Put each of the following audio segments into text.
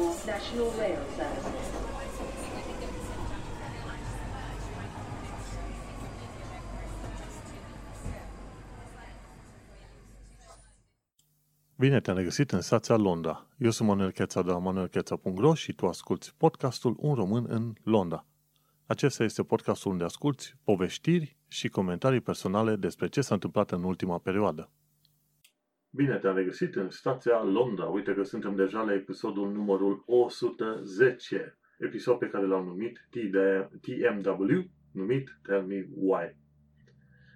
National Rail Service. Bine te-am regăsit în stația Londra. Eu sunt Manuel Cheța de la manuelcheța.ro și tu asculti podcastul Un român în Londra. Acesta este podcastul unde asculti poveștiri și comentarii personale despre ce s-a întâmplat în ultima perioadă. Bine te-am regăsit în stația Londra. Uite că suntem deja la episodul numărul 110, episod pe care l-am numit TMW, numit Tell Me Why.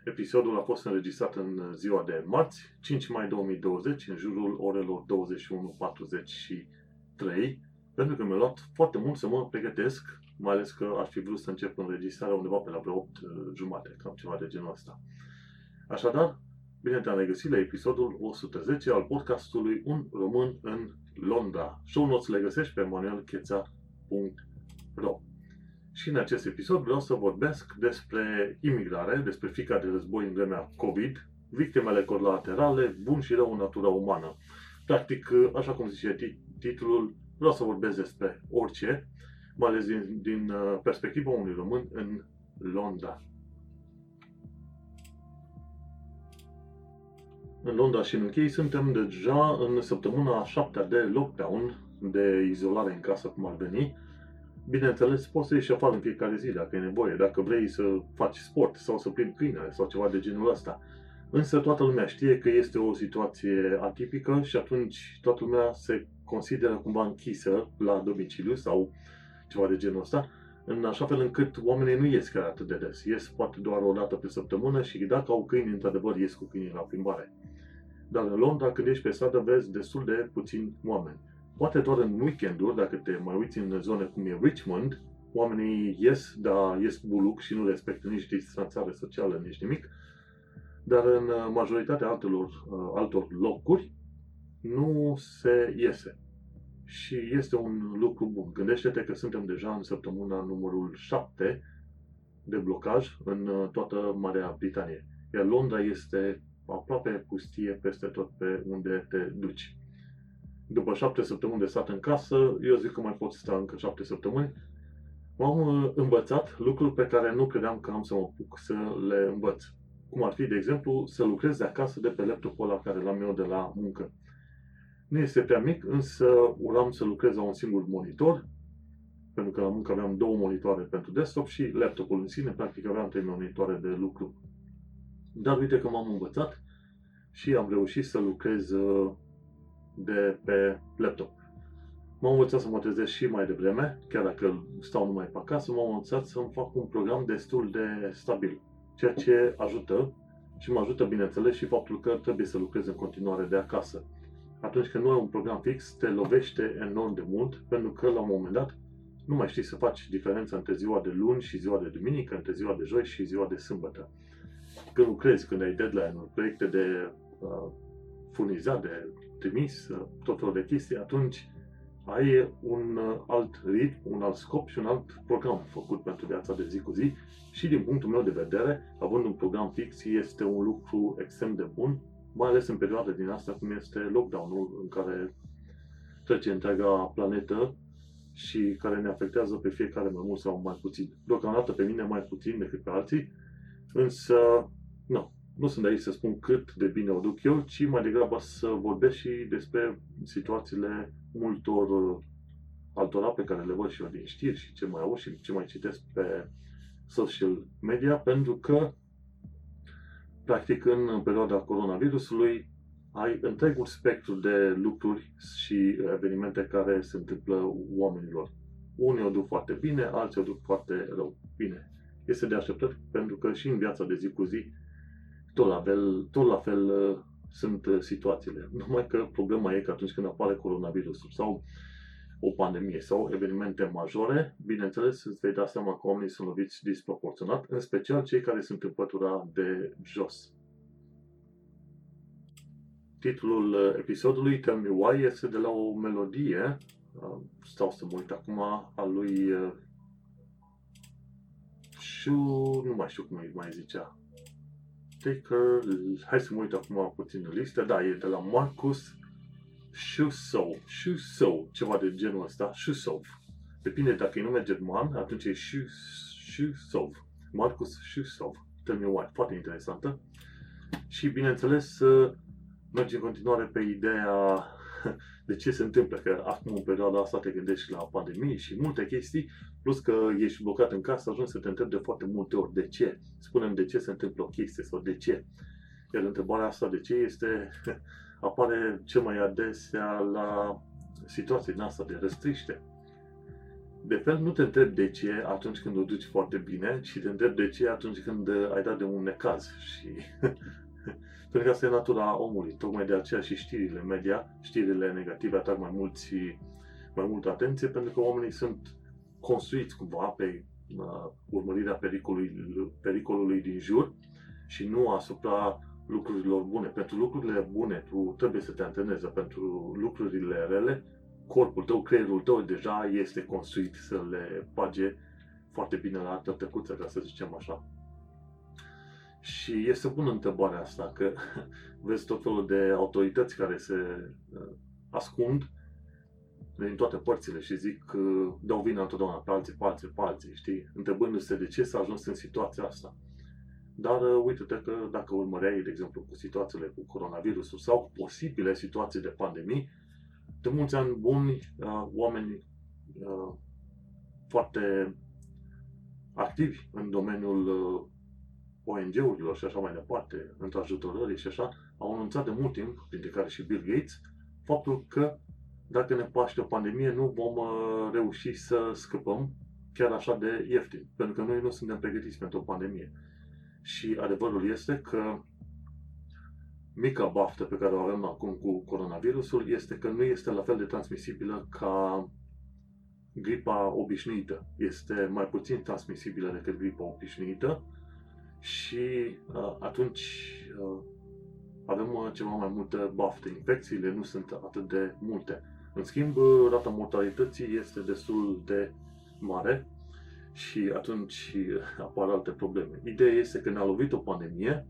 Episodul a fost înregistrat în ziua de marți, 5 mai 2020, în jurul orelor 21.43, pentru că mi-a luat foarte mult să mă pregătesc, mai ales că aș fi vrut să încep înregistrarea undeva pe la vreo 8 uh, jumate, cam ceva de genul ăsta. Așadar, bine te-am regăsit la episodul 110 al podcastului Un român în Londra. Show notes le găsești pe manuelcheța.ro și în acest episod vreau să vorbesc despre imigrare, despre fica de război în vremea COVID, victimele colaterale, bun și rău în natura umană. Practic, așa cum zice titlul, vreau să vorbesc despre orice, mai ales din, din uh, perspectiva unui român în Londra. În Londra și în UK suntem deja în săptămâna a șaptea de lockdown, de izolare în casă, cum ar veni, Bineînțeles, poți să ieși afară în fiecare zi dacă e nevoie, dacă vrei să faci sport sau să plimbi câinele sau ceva de genul ăsta. Însă toată lumea știe că este o situație atipică și atunci toată lumea se consideră cumva închisă la domiciliu sau ceva de genul ăsta, în așa fel încât oamenii nu ies chiar atât de des. Ies poate doar o dată pe săptămână și dacă au câini, într-adevăr, ies cu câinii la plimbare. Dar în Londra, când ești pe stradă, vezi destul de puțini oameni. Poate doar în weekenduri, dacă te mai uiți în zone cum e Richmond, oamenii ies, dar ies buluc și nu respectă nici distanțare socială, nici nimic. Dar în majoritatea altor, uh, altor locuri nu se iese. Și este un lucru bun. Gândește-te că suntem deja în săptămâna numărul 7 de blocaj în uh, toată Marea Britanie. Iar Londra este aproape pustie peste tot pe unde te duci după șapte săptămâni de stat în casă, eu zic că mai pot sta încă șapte săptămâni, m-am uh, învățat lucruri pe care nu credeam că am să mă apuc să le învăț. Cum ar fi, de exemplu, să lucrez de acasă de pe laptopul ăla care l-am eu de la muncă. Nu este prea mic, însă uram să lucrez la un singur monitor, pentru că la muncă aveam două monitoare pentru desktop și laptopul în sine, practic aveam trei monitoare de lucru. Dar uite că m-am învățat și am reușit să lucrez uh, de pe laptop. M-am învățat să mă trezesc și mai devreme, chiar dacă stau numai pe acasă, m-am învățat să-mi fac un program destul de stabil, ceea ce ajută și mă ajută, bineînțeles, și faptul că trebuie să lucrez în continuare de acasă. Atunci când nu ai un program fix, te lovește enorm de mult, pentru că la un moment dat nu mai știi să faci diferența între ziua de luni și ziua de duminică, între ziua de joi și ziua de sâmbătă. Când lucrezi, când ai deadline-uri, proiecte de uh, furnizat, de trimis, uh, tot felul de chestii, atunci ai un uh, alt ritm, un alt scop și un alt program făcut pentru viața de zi cu zi și din punctul meu de vedere, având un program fix, este un lucru extrem de bun, mai ales în perioada din asta cum este lockdown-ul în care trece întreaga planetă și care ne afectează pe fiecare mai mult sau mai puțin. Deocamdată pe mine mai puțin decât pe alții, însă, nu, nu sunt de aici să spun cât de bine o duc eu, ci mai degrabă să vorbesc și despre situațiile multor uh, altora pe care le văd și eu din știri și ce mai aud și ce mai citesc pe social media, pentru că, practic, în perioada coronavirusului, ai întregul spectru de lucruri și evenimente care se întâmplă oamenilor. Unii o duc foarte bine, alții o duc foarte rău. Bine, este de așteptat pentru că și în viața de zi cu zi tot la fel, tot la fel uh, sunt uh, situațiile. Numai că problema e că atunci când apare coronavirusul sau o pandemie sau evenimente majore, bineînțeles, îți vei da seama că oamenii sunt loviți disproporționat, în special cei care sunt în pătura de jos. Titlul uh, episodului, Tell Me Why, este de la o melodie, stau să mă uit acum, a lui și nu mai știu cum îi mai zicea, Taker, hai să mă uit acum puțin în listă, da, e de la Marcus Shusov, Shusov, ceva de genul ăsta, Shusov. Depinde dacă e nume german, atunci e Shusov. Marcus Shusov. Tell me why. Foarte interesantă. Și bineînțeles, merge în continuare pe ideea de ce se întâmplă, că acum în perioada asta te gândești la pandemie și multe chestii, plus că ești blocat în casă, ajungi să te întrebi de foarte multe ori de ce. Spunem de ce se întâmplă o chestie sau de ce. Iar întrebarea asta de ce este, apare cel mai adesea la situații din asta de răstriște. De fel, nu te întrebi de ce atunci când o duci foarte bine, ci te întrebi de ce atunci când ai dat de un necaz. Și pentru că asta e natura omului. Tocmai de aceea și știrile media, știrile negative atrag mai mulți mai multă atenție, pentru că oamenii sunt construiți cumva pe uh, urmărirea pericolului, pericolului din jur și nu asupra lucrurilor bune. Pentru lucrurile bune tu trebuie să te antrenezi, pentru lucrurile rele, corpul tău, creierul tău deja este construit să le bage foarte bine la tătăcuță, ca să zicem așa. Și este bună întrebarea asta, că vezi tot felul de autorități care se uh, ascund din toate părțile și zic că dau vina întotdeauna pe alții, pe alții, pe alții, știi? Întrebându-se de ce s-a ajuns în situația asta. Dar uh, uite-te că dacă urmăreai, de exemplu, cu situațiile cu coronavirusul sau cu posibile situații de pandemii, de mulți ani buni, uh, oameni uh, foarte activi în domeniul uh, ONG-urilor și așa mai departe, într ajutorării și așa, au anunțat de mult timp, printre care și Bill Gates, faptul că dacă ne paște o pandemie, nu vom uh, reuși să scăpăm chiar așa de ieftin, pentru că noi nu suntem pregătiți pentru o pandemie. Și adevărul este că mica baftă pe care o avem acum cu coronavirusul este că nu este la fel de transmisibilă ca gripa obișnuită. Este mai puțin transmisibilă decât gripa obișnuită și uh, atunci uh, avem uh, ceva mai multă baftă. Infecțiile nu sunt atât de multe. În schimb, uh, rata mortalității este destul de mare și atunci apar alte probleme. Ideea este că ne-a lovit o pandemie,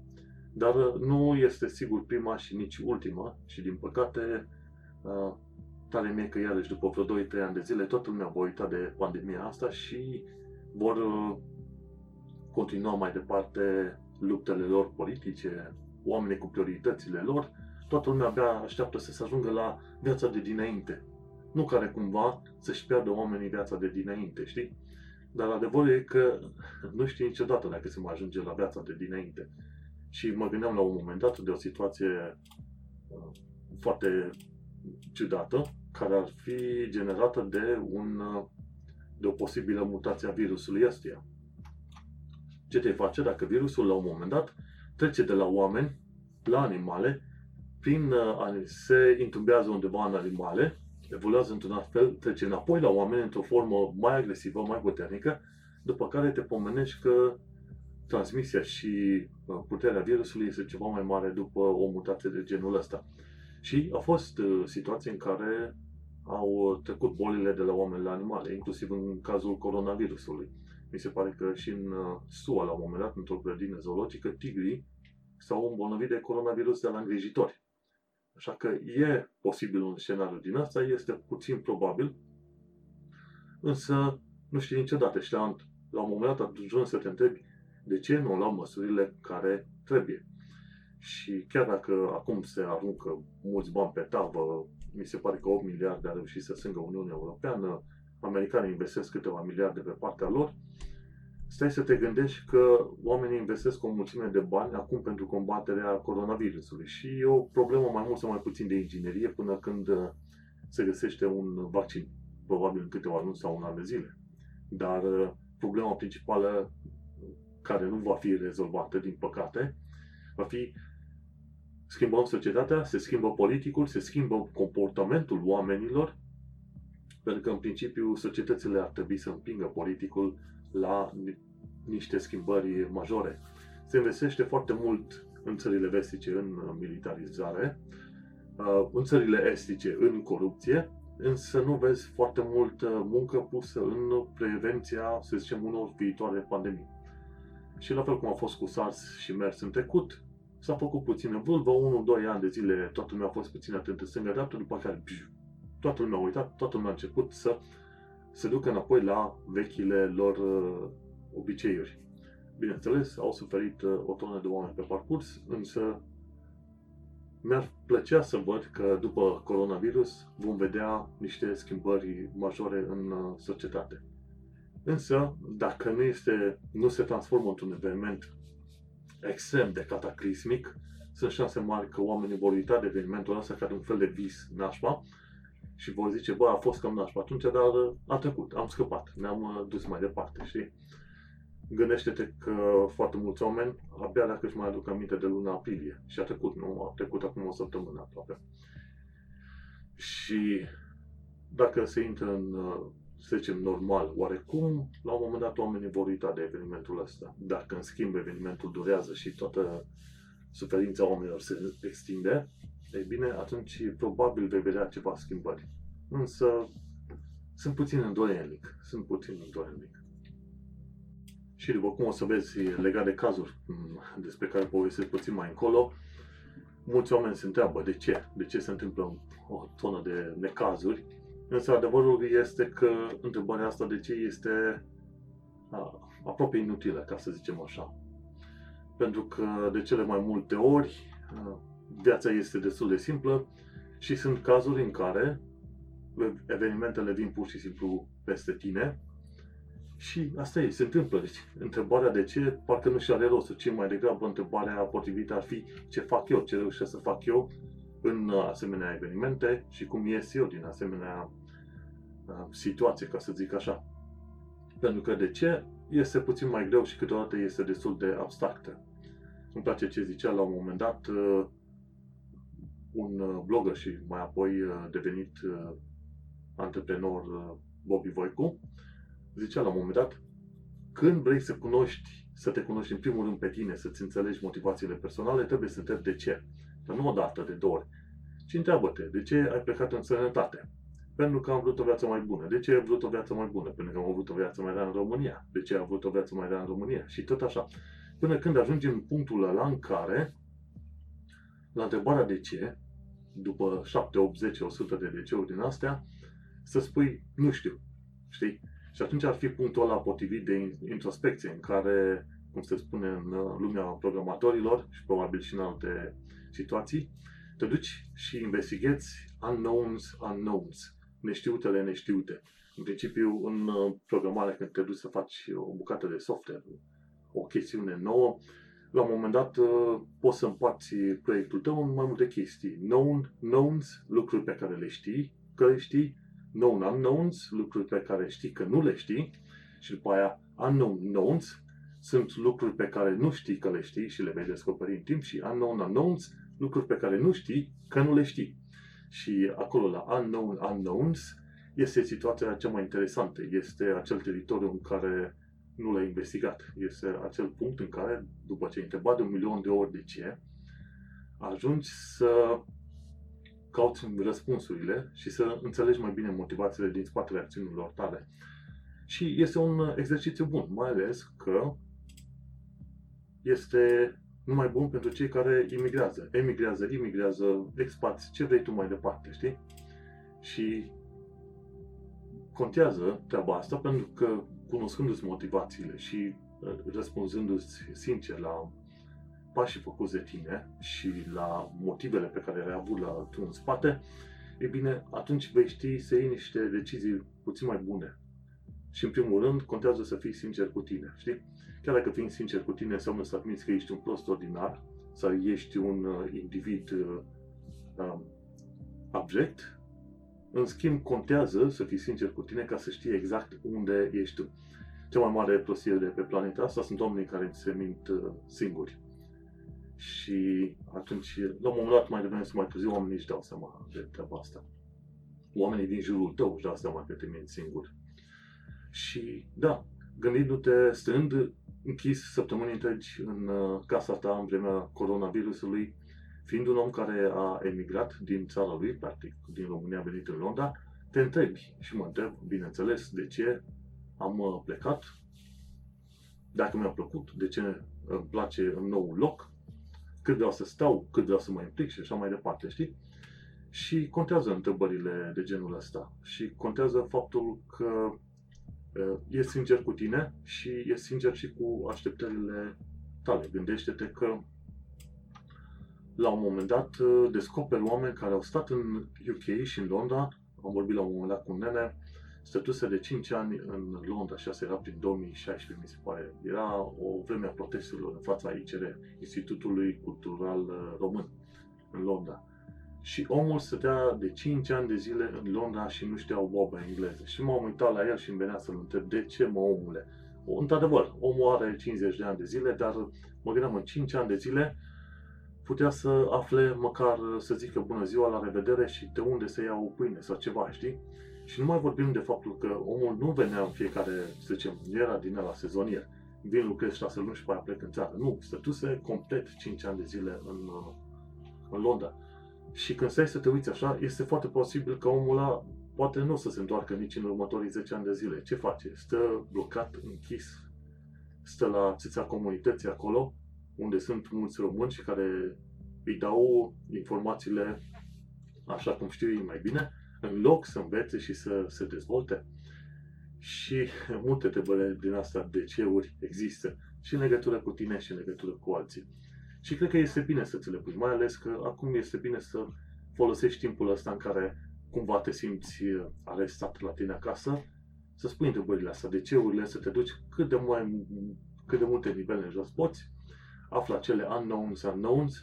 dar uh, nu este sigur prima și nici ultima și din păcate uh, tare mie că iarăși după vreo 2-3 ani de zile toată lumea va uita de pandemia asta și vor continua mai departe luptele lor politice, oamenii cu prioritățile lor, toată lumea abia așteaptă să se ajungă la viața de dinainte. Nu care cumva să-și piardă oamenii viața de dinainte, știi? Dar adevărul e că nu știi niciodată dacă se mai ajunge la viața de dinainte. Și mă gândeam la un moment dat de o situație uh, foarte ciudată, care ar fi generată de, un, uh, de o posibilă mutație a virusului ăstuia. Ce te face dacă virusul la un moment dat trece de la oameni la animale, prin uh, se intumbează undeva în animale, evoluează într-un alt fel, trece înapoi la oameni într-o formă mai agresivă, mai puternică, după care te pomenești că transmisia și uh, puterea virusului este ceva mai mare după o mutație de genul ăsta. Și au fost uh, situații în care au trecut bolile de la oameni la animale, inclusiv în cazul coronavirusului. Mi se pare că și în uh, SUA, la un moment dat, într-o grădină zoologică, tigrii s-au îmbolnăvit de coronavirus de la îngrijitori. Așa că e posibil un scenariu din asta, este puțin probabil, însă nu știi niciodată. Și la, la un moment dat ajungi să te întrebi de ce nu luăm măsurile care trebuie. Și chiar dacă acum se aruncă mulți bani pe tavă, mi se pare că 8 miliarde a reușit să sângă Uniunea Europeană, americanii investesc câteva miliarde pe partea lor, stai să te gândești că oamenii investesc o mulțime de bani acum pentru combaterea coronavirusului și e o problemă mai mult sau mai puțin de inginerie până când uh, se găsește un vaccin, probabil în câteva luni sau un an de zile. Dar uh, problema principală care nu va fi rezolvată, din păcate, va fi schimbăm societatea, se schimbă politicul, se schimbă comportamentul oamenilor, pentru că în principiu societățile ar trebui să împingă politicul la niște schimbări majore. Se investește foarte mult în țările vestice în militarizare, uh, în țările estice în corupție, însă nu vezi foarte multă muncă pusă în prevenția, să zicem, unor viitoare pandemii. Și la fel cum a fost cu SARS și MERS în trecut, s-a făcut puțină vâlvă, 1-2 ani de zile toată lumea a fost puțin atentă stânga-dreapta, după care bju, toată lumea a uitat, toată lumea a început să se ducă înapoi la vechile lor uh, obiceiuri. Bineînțeles, au suferit uh, o tonă de oameni pe parcurs, însă mi-ar plăcea să văd că după coronavirus vom vedea niște schimbări majore în uh, societate. Însă, dacă nu, este, nu se transformă într-un eveniment extrem de cataclismic, sunt șanse mari că oamenii vor uita de evenimentul ăsta ca de un fel de vis nașpa și vor zice, bă, a fost cam nașpa atunci, dar a trecut, am scăpat, ne-am uh, dus mai departe, știi? Gândește-te că foarte mulți oameni abia dacă își mai aduc aminte de luna aprilie și a trecut, nu? A trecut acum o săptămână aproape. Și dacă se intră în, uh, să zicem, normal, oarecum, la un moment dat oamenii vor uita de evenimentul ăsta. Dacă, în schimb, evenimentul durează și toată suferința oamenilor se extinde, ei bine, atunci probabil vei vedea ceva schimbări. Însă, sunt puțin îndoielnic. Sunt puțin îndoielnic. Și după cum o să vezi legat de cazuri mm, despre care povestesc puțin mai încolo, mulți oameni se întreabă de ce, de ce se întâmplă o tonă de necazuri, însă adevărul este că întrebarea asta de ce este a, aproape inutilă, ca să zicem așa. Pentru că de cele mai multe ori viața este destul de simplă și sunt cazuri în care evenimentele vin pur și simplu peste tine și asta e, se întâmplă. Deci, întrebarea de ce, parcă nu și are rostul, ci mai degrabă întrebarea potrivită ar fi ce fac eu, ce reușesc să fac eu în asemenea evenimente și cum ies eu din asemenea uh, situație, ca să zic așa. Pentru că de ce este puțin mai greu și câteodată este destul de abstractă. Îmi place ce zicea la un moment dat uh, un uh, blogger și mai apoi devenit antreprenor Bobby Voicu, zicea la un moment dat, când vrei să cunoști, să te cunoști în primul rând pe tine, să-ți înțelegi motivațiile personale, trebuie să întrebi de ce. Dar nu o dată, de două ori. Și întreabă-te, de ce ai plecat în sănătate? Pentru că am vrut o viață mai bună. De ce ai vrut o viață mai bună? Pentru că am vrut o viață mai rea în România. De ce ai vrut o viață mai rea în România? Și tot așa. Până când ajungem în punctul ăla în care, la întrebarea de ce, după 7, 8, 10, 100 de deceuri din astea, să spui, nu știu, știi? Și atunci ar fi punctul ăla potrivit de introspecție, în care, cum se spune în uh, lumea programatorilor și probabil și în alte situații, te duci și investighezi unknowns, unknowns, neștiutele neștiute. În principiu, în uh, programare, când te duci să faci o bucată de software, o chestiune nouă, la un moment dat uh, poți să împarți proiectul tău în mai multe chestii. Known, knowns, lucruri pe care le știi, că le știi, known unknowns, lucruri pe care știi că nu le știi, și după aia unknown knowns, sunt lucruri pe care nu știi că le știi și le vei descoperi în timp și unknown unknowns, lucruri pe care nu știi că nu le știi. Și acolo la unknown unknowns este situația cea mai interesantă, este acel teritoriu în care nu l-ai investigat. Este acel punct în care, după ce ai întrebat de un milion de ori de ce, ajungi să cauți răspunsurile și să înțelegi mai bine motivațiile din spatele acțiunilor tale. Și este un exercițiu bun, mai ales că este numai bun pentru cei care imigrează. Emigrează, imigrează, expați, ce vrei tu mai departe, știi? Și contează treaba asta pentru că cunoscându-ți motivațiile și uh, răspunzându-ți sincer la pașii făcuți de tine și la motivele pe care le-ai avut la tu în spate, e bine, atunci vei ști să iei niște decizii puțin mai bune. Și în primul rând, contează să fii sincer cu tine, știi? Chiar dacă fiind sincer cu tine înseamnă să admiți că ești un prost ordinar sau ești un uh, individ uh, uh, abject, în schimb, contează să fii sincer cu tine ca să știi exact unde ești tu. Cea mai mare prostie de pe planeta asta sunt oamenii care se mint uh, singuri. Și atunci, la un moment dat, mai devreme sau mai târziu, oamenii își dau seama de treaba asta. Oamenii din jurul tău își dau seama că te minți singur. Și da, gândindu-te stând închis săptămâni întregi în uh, casa ta în vremea coronavirusului, fiind un om care a emigrat din țara lui, practic, din România a venit în Londra, te întrebi și mă întreb, bineînțeles, de ce am uh, plecat, dacă mi-a plăcut, de ce îmi place în nou loc, cât vreau să stau, cât vreau să mă implic și așa mai departe, știi? Și contează întrebările de genul ăsta. Și contează faptul că uh, e sincer cu tine și e sincer și cu așteptările tale. Gândește-te că la un moment dat uh, descoperi oameni care au stat în UK și în Londra, am vorbit la un moment dat cu un nene, stătuse de 5 ani în Londra și asta era prin 2016, mi se pare. Era o vreme a protestelor în fața ICR, Institutului Cultural uh, Român, în Londra. Și omul stătea de 5 ani de zile în Londra și nu știa o bobă engleză. Și m-am uitat la el și îmi venea să-l întreb, de ce mă omule? Într-adevăr, omul are 50 de ani de zile, dar mă gândeam în 5 ani de zile putea să afle măcar să zică bună ziua, la revedere și de unde să ia o pâine sau ceva, știi? Și nu mai vorbim de faptul că omul nu venea în fiecare, să zicem, nu era din la sezonier. Vin, lucrez șase luni și pe aia plec în țară. Nu, stătuse complet 5 ani de zile în, în Londra. Și când stai să te uiți așa, este foarte posibil că omul ăla poate nu o să se întoarcă nici în următorii 10 ani de zile. Ce face? Stă blocat, închis, stă la țița comunității acolo, unde sunt mulți români și care îi dau informațiile așa cum știu ei mai bine, în loc să învețe și să se dezvolte. Și multe întrebări din asta de ce uri există și în legătură cu tine și în legătură cu alții. Și cred că este bine să ți le pui, mai ales că acum este bine să folosești timpul ăsta în care cumva te simți arestat la tine acasă, să spui întrebările astea, de ce urile, să te duci cât de, mai, cât de multe nivele în jos poți, afla cele unknowns, unknowns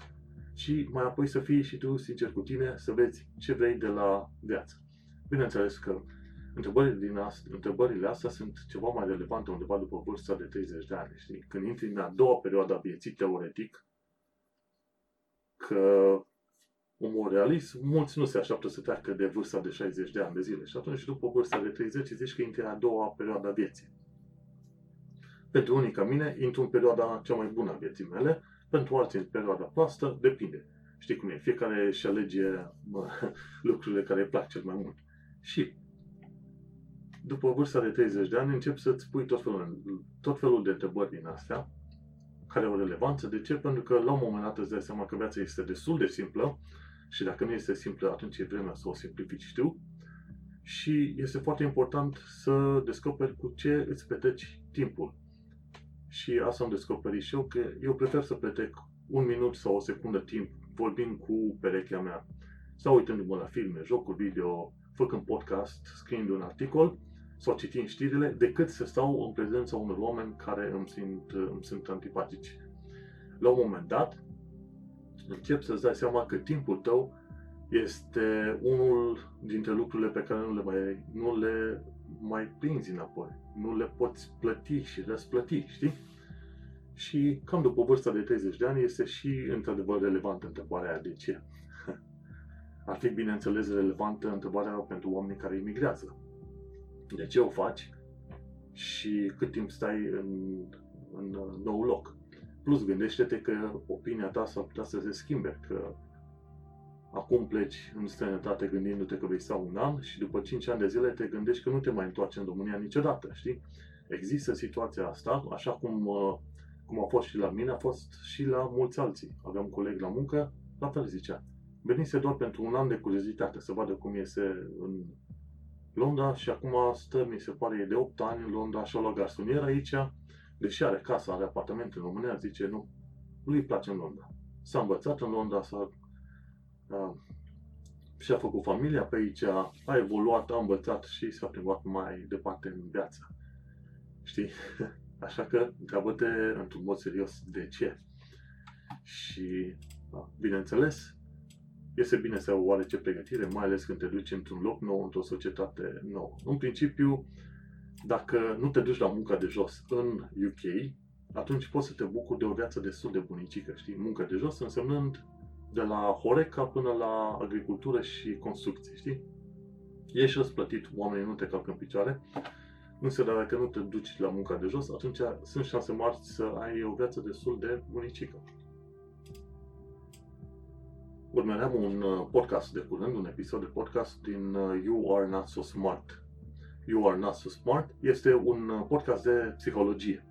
și mai apoi să fii și tu sincer cu tine, să vezi ce vrei de la viață. Bineînțeles că întrebările, din asta, întrebările astea sunt ceva mai relevante undeva după vârsta de 30 de ani. Știi? Când intri în a doua perioadă a vieții, teoretic, că omul realist, mulți nu se așteaptă să treacă de vârsta de 60 de ani de zile și atunci după vârsta de 30 zici că intri în a doua perioadă a vieții. Pentru unii ca mine, intru în perioada cea mai bună a vieții mele, pentru alții în perioada proastă, depinde. Știi cum e, fiecare își alege mă, lucrurile care îi plac cel mai mult. Și după vârsta de 30 de ani încep să-ți pui tot felul, tot felul de întrebări din astea care au relevanță. De ce? Pentru că la un moment dat îți dai seama că viața este destul de simplă și dacă nu este simplă, atunci e vremea să o simplifici tu. Și este foarte important să descoperi cu ce îți petreci timpul. Și asta am descoperit și eu, că eu prefer să petrec un minut sau o secundă timp vorbind cu perechea mea, sau uitându-mă la filme, jocuri video, făcând podcast, scriind un articol sau citind știrile, decât să stau în prezența unor oameni care îmi sunt, îmi sunt antipatici. La un moment dat, încep să-ți dai seama că timpul tău este unul dintre lucrurile pe care nu le mai, nu le mai prinzi înapoi. Nu le poți plăti și răsplăti, știi? Și cam după vârsta de 30 de ani este și într-adevăr relevantă întrebarea aia de ce. Ar fi, bineînțeles, relevantă întrebarea pentru oamenii care imigrează. De ce o faci și cât timp stai în, în nou loc? Plus, gândește-te că opinia ta s-ar putea să se schimbe, că acum pleci în străinătate gândindu-te că vei sta un an și după 5 ani de zile te gândești că nu te mai întoarci în România niciodată, știi? Există situația asta, așa cum, uh, cum a fost și la mine, a fost și la mulți alții. Aveam un coleg la muncă, la fel zicea. Venise doar pentru un an de curiozitate, să vadă cum iese în Londra și acum stă, mi se pare, e de 8 ani în Londra și-a luat garsonier aici, deși are casa, are apartament în România, zice nu, lui îi place în Londra. S-a învățat în Londra, s-a uh, și-a făcut familia pe aici, a evoluat, a învățat și s-a plimbat mai departe în viață. Știi? Așa că întreabă-te într-un mod serios de ce. Și, da, bineînțeles, este bine să ai o oarece pregătire, mai ales când te duci într-un loc nou, într-o societate nouă. În principiu, dacă nu te duci la munca de jos în UK, atunci poți să te bucuri de o viață destul de bunicică, știi? Muncă de jos însemnând de la Horeca până la agricultură și construcții, știi? Ești răsplătit, oamenii nu te calcă în picioare, însă dacă nu te duci la munca de jos, atunci sunt șanse mari să ai o viață destul de bunicică. Urmăream un uh, podcast de curând, un episod de podcast din uh, You Are Not So Smart. You Are Not So Smart este un uh, podcast de psihologie.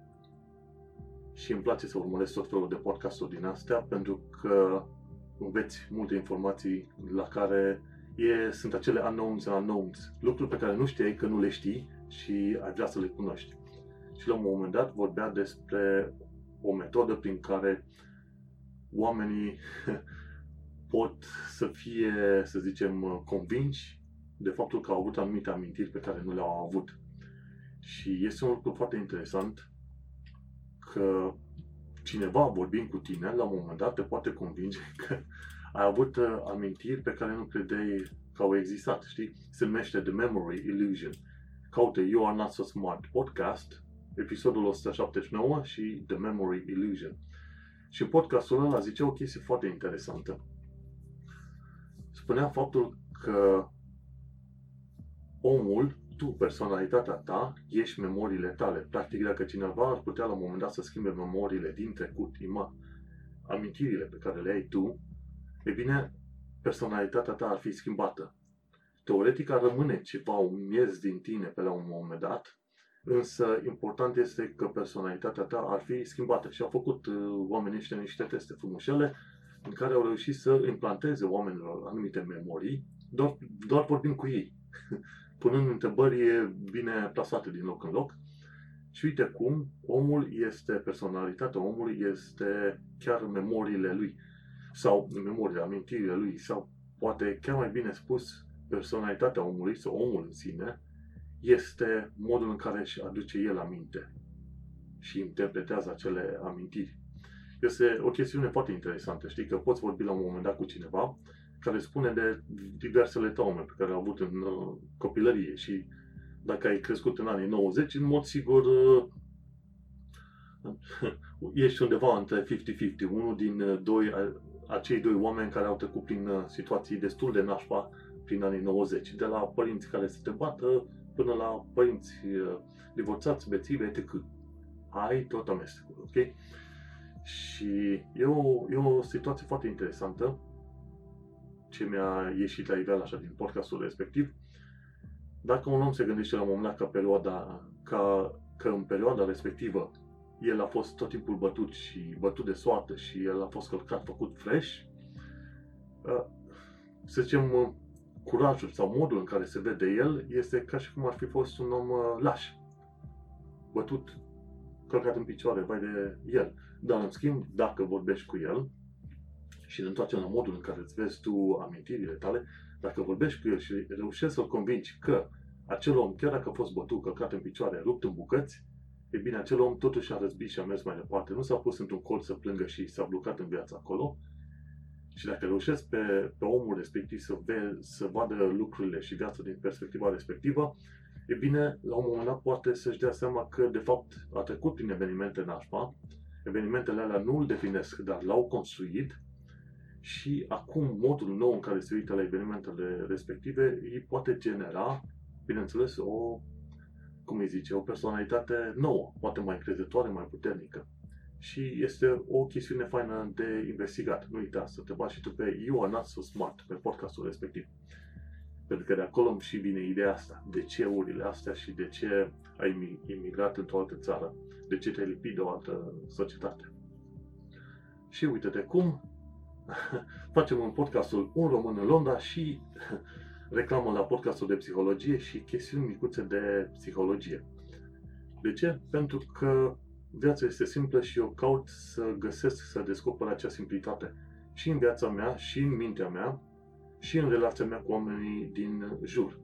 și îmi place să urmăresc tot felul de podcasturi din astea pentru că înveți multe informații la care e, sunt acele unknowns and unknowns, lucruri pe care nu știai că nu le știi și ai vrea să le cunoști. Și la un moment dat vorbea despre o metodă prin care oamenii pot să fie, să zicem, convinși de faptul că au avut anumite amintiri pe care nu le-au avut. Și este un lucru foarte interesant că cineva vorbind cu tine, la un moment dat, te poate convinge că ai avut uh, amintiri pe care nu credeai că au existat, știi? Se numește The Memory Illusion. Caute You Are Not So Smart podcast, episodul 179 și The Memory Illusion. Și podcastul ăla zice o chestie foarte interesantă. Spunea faptul că omul, tu, personalitatea ta, ești memoriile tale. Practic, dacă cineva ar putea la un moment dat să schimbe memoriile din trecut, ima, amintirile pe care le ai tu, e bine, personalitatea ta ar fi schimbată. Teoretic ar rămâne ceva, un miez din tine pe la un moment dat, însă important este că personalitatea ta ar fi schimbată. Și au făcut uh, oamenii ăștia niște teste frumușele în care au reușit să implanteze oamenilor anumite memorii, doar, doar vorbind cu ei, punând întrebări bine plasate din loc în loc. Și uite cum omul este, personalitatea omului este chiar memoriile lui sau memoriile, amintirile lui sau poate chiar mai bine spus personalitatea omului sau omul în sine este modul în care își aduce el aminte și interpretează acele amintiri. Este o chestiune foarte interesantă. Știi că poți vorbi la un moment dat cu cineva care spune de diversele traume pe care le-a avut în uh, copilărie și dacă ai crescut în anii 90, în mod sigur uh, ești undeva între 50-50. Unul din uh, doi, acei doi oameni care au trecut prin situații destul de nașpa prin anii 90. De la părinți care se te bată până la părinți divorțați, bețive, etc. Ai tot amestecul, ok? Și e o, e o situație foarte interesantă ce mi-a ieșit la iveală așa din podcastul respectiv. Dacă un om se gândește la un moment dat ca perioada, ca, că în perioada respectivă el a fost tot timpul bătut și bătut de soartă și el a fost călcat, făcut fresh, ă, să zicem, curajul sau modul în care se vede el este ca și cum ar fi fost un om ă, laș, bătut, călcat în picioare, vai de el. Dar, în schimb, dacă vorbești cu el, și îl întoarcem la modul în care îți vezi tu amintirile tale, dacă vorbești cu el și reușești să-l convingi că acel om, chiar dacă a fost bătut, călcat în picioare, rupt în bucăți, e bine, acel om totuși a răzbit și a mers mai departe. Nu s-a pus într-un colț să plângă și s-a blocat în viața acolo. Și dacă reușesc pe, pe omul respectiv să, ve, să vadă lucrurile și viața din perspectiva respectivă, e bine, la un moment dat poate să-și dea seama că, de fapt, a trecut prin evenimente nașpa, evenimentele alea nu îl definesc, dar l-au construit și acum modul nou în care se uită la evenimentele respective îi poate genera, bineînțeles, o, cum îi zice, o personalitate nouă, poate mai crezătoare, mai puternică. Și este o chestiune faină de investigat. Nu uita să te bagi și tu pe You Are Not So Smart, pe podcastul respectiv. Pentru că de acolo și vine ideea asta. De ce urile astea și de ce ai imigrat într-o altă țară? De ce te-ai lipit de o altă societate? Și uite-te cum facem un podcastul Un român în Londra și reclamă la podcastul de psihologie și chestiuni micuțe de psihologie. De ce? Pentru că viața este simplă și eu caut să găsesc, să descoper acea simplitate și în viața mea, și în mintea mea, și în relația mea cu oamenii din jur.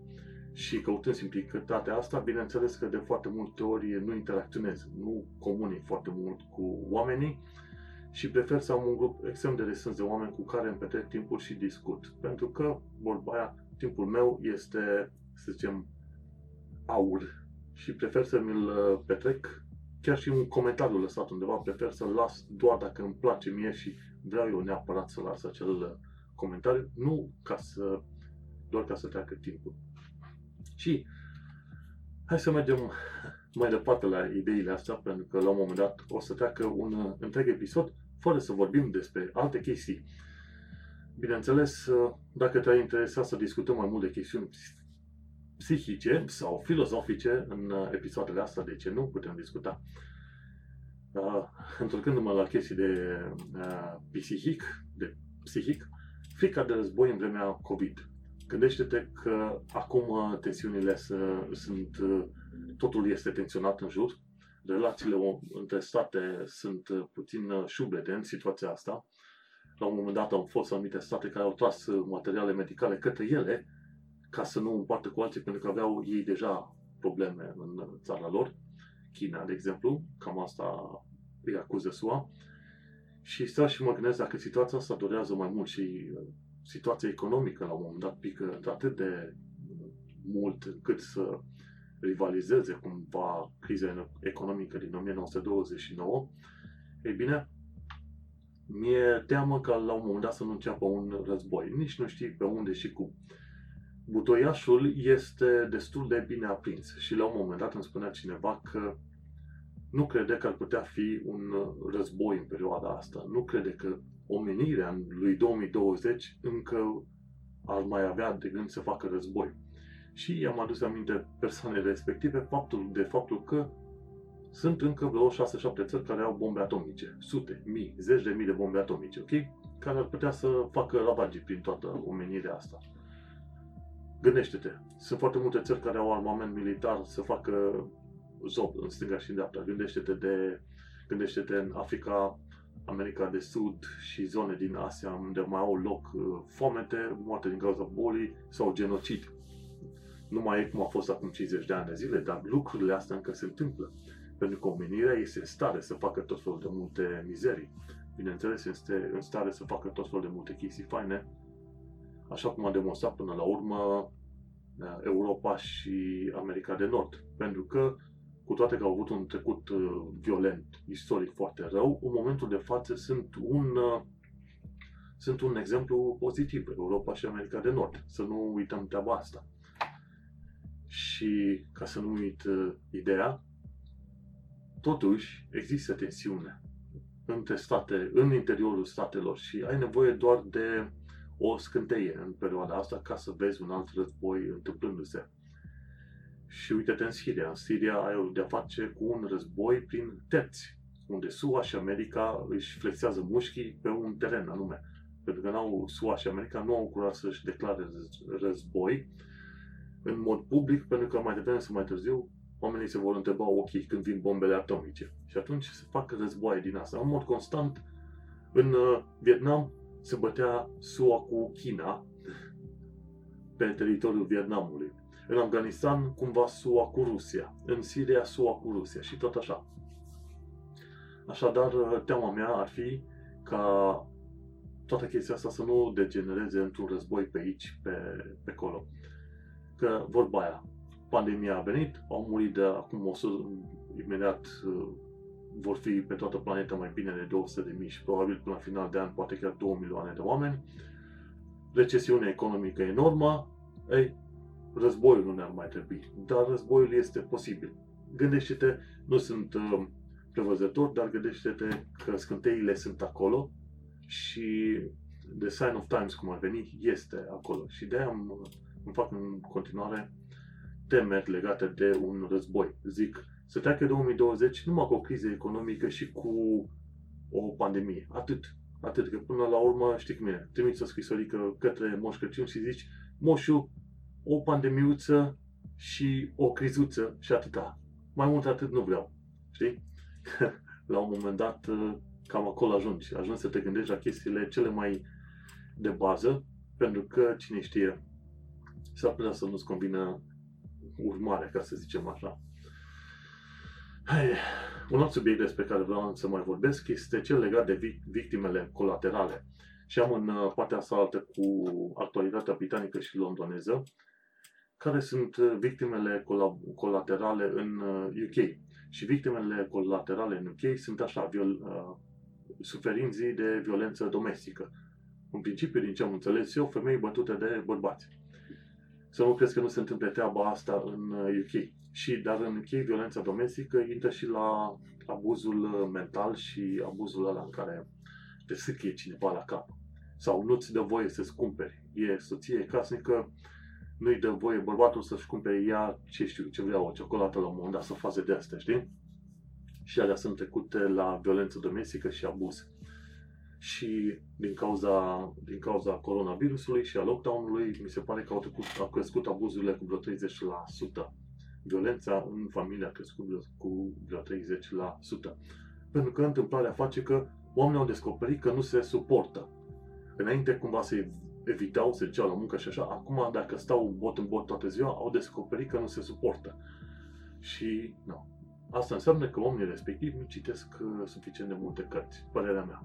Și căutând simplicitatea asta, bineînțeles că de foarte multe ori nu interacționez, nu comunic foarte mult cu oamenii, și prefer să am un grup extrem de restrâns de oameni cu care îmi petrec timpul și discut. Pentru că, vorba aia, timpul meu este, să zicem, aur și prefer să mi-l uh, petrec chiar și un comentariu lăsat undeva, prefer să-l las doar dacă îmi place mie și vreau eu neapărat să las acel uh, comentariu, nu ca să, doar ca să treacă timpul. Și hai să mergem mai departe la ideile astea, pentru că la un moment dat o să treacă un uh, întreg episod fără să vorbim despre alte chestii. Bineînțeles, dacă te-ai interesat să discutăm mai mult de chestiuni psihice sau filozofice în episoadele astea, de ce nu putem discuta. uh, întorcându-mă la chestii de uh, psihic, de psihic, frica de război în vremea COVID. Gândește-te că acum uh, tensiunile sunt, uh, totul este tensionat în jur, relațiile între state sunt uh, puțin șubrede în situația asta. La un moment dat au fost anumite state care au tras materiale medicale către ele ca să nu împartă cu alții, pentru că aveau ei deja probleme în țara lor. China, de exemplu, cam asta îi acuză SUA. Și stau și mă gândesc dacă situația asta durează mai mult și situația economică la un moment dat pică atât de mult încât să rivalizeze cumva criza economică din 1929, ei bine, mi-e teamă că la un moment dat să nu înceapă un război. Nici nu știi pe unde și cum. Butoiașul este destul de bine aprins și la un moment dat îmi spunea cineva că nu crede că ar putea fi un război în perioada asta. Nu crede că omenirea în lui 2020 încă ar mai avea de gând să facă război. Și i-am adus aminte persoanele respective faptul, de faptul că sunt încă vreo 6-7 țări care au bombe atomice. Sute, mii, zeci de mii de bombe atomice, ok? Care ar putea să facă ravagii prin toată omenirea asta. Gândește-te, sunt foarte multe țări care au armament militar să facă zob în stânga și în dreapta. Gândește-te de gândește-te în Africa America de Sud și zone din Asia unde mai au loc uh, foamete, moarte din cauza bolii sau genocid. Nu mai e cum a fost acum 50 de ani de zile, dar lucrurile astea încă se întâmplă. Pentru că omenirea este în stare să facă tot felul de multe mizerii. Bineînțeles, este în stare să facă tot felul de multe chestii faine, așa cum a demonstrat până la urmă uh, Europa și America de Nord. Pentru că cu toate că au avut un trecut uh, violent, istoric foarte rău, în momentul de față sunt un, uh, sunt un exemplu pozitiv, Europa și America de Nord. Să nu uităm treaba asta. Și ca să nu uit uh, ideea, totuși există tensiune între state, în interiorul statelor și ai nevoie doar de o scânteie în perioada asta ca să vezi un alt război întâmplându-se. Și uite-te în Siria. În Siria ai de-a face cu un război prin terți, unde SUA și America își flexează mușchii pe un teren anume. Pentru că n-au, SUA și America nu au curaj să-și declare război în mod public, pentru că mai devreme sau mai târziu oamenii se vor întreba, ok, când vin bombele atomice. Și atunci se fac războaie din asta. În mod constant, în uh, Vietnam se bătea SUA cu China pe teritoriul Vietnamului. În Afganistan, cumva SUA cu Rusia. În Siria, SUA cu Rusia și tot așa. Așadar, teama mea ar fi ca toată chestia asta să nu degenereze într-un război pe aici, pe, pe acolo. Că vorba aia, pandemia a venit, au murit de acum 100, imediat vor fi pe toată planeta mai bine de 200 de mii și probabil până la final de an poate chiar 2 milioane de oameni. Recesiunea economică enormă, ei, războiul nu ne-ar mai trebui, dar războiul este posibil. Gândește-te, nu sunt uh, prevăzător, dar gândește-te că scânteile sunt acolo și The Sign of Times, cum ar veni, este acolo. Și de aia îmi, îmi fac în continuare temeri legate de un război. Zic, să treacă 2020 numai cu o criză economică și cu o pandemie. Atât. Atât. Că până la urmă, știi cum e, trimiți o scrisorică către Moș Crăciun și zici, Moșu, o pandemiuță și o crizuță și atâta. Mai mult atât nu vreau. Știi? la un moment dat, cam acolo ajungi. Ajungi să te gândești la chestiile cele mai de bază, pentru că, cine știe, s-ar putea să nu-ți convină urmarea, ca să zicem așa. Hai, un alt subiect despre care vreau să mai vorbesc este cel legat de victimele colaterale. Și am în uh, partea asta altă cu actualitatea britanică și londoneză, care sunt uh, victimele colaterale în UK. Uh, și victimele colaterale în UK sunt așa, viol, uh, suferinții de violență domestică. În principiu, din ce am înțeles eu, femei bătute de bărbați. Să nu crezi că nu se întâmplă treaba asta în UK. Și, dar în UK, violența domestică intră și la abuzul mental și abuzul ăla în care te sâchie cineva la cap. Sau nu-ți dă voie să-ți cumperi. E soție casnică, nu-i dă voie bărbatul să-și cumpere ea, ce știu, ce vrea, o ciocolată la un moment dat, să faze de astea, știi? și alea sunt trecute la violență domestică și abuz. Și din cauza, din cauza coronavirusului și a lockdown-ului, mi se pare că au, trecut, au crescut abuzurile cu vreo 30%. Violența în familie a crescut cu vreo 30%. Pentru că întâmplarea face că oamenii au descoperit că nu se suportă. Înainte cumva se evitau, se duceau la muncă și așa, acum dacă stau bot în bot toată ziua, au descoperit că nu se suportă. Și, nu. Asta înseamnă că oamenii respectivi nu citesc uh, suficient de multe cărți, părerea mea.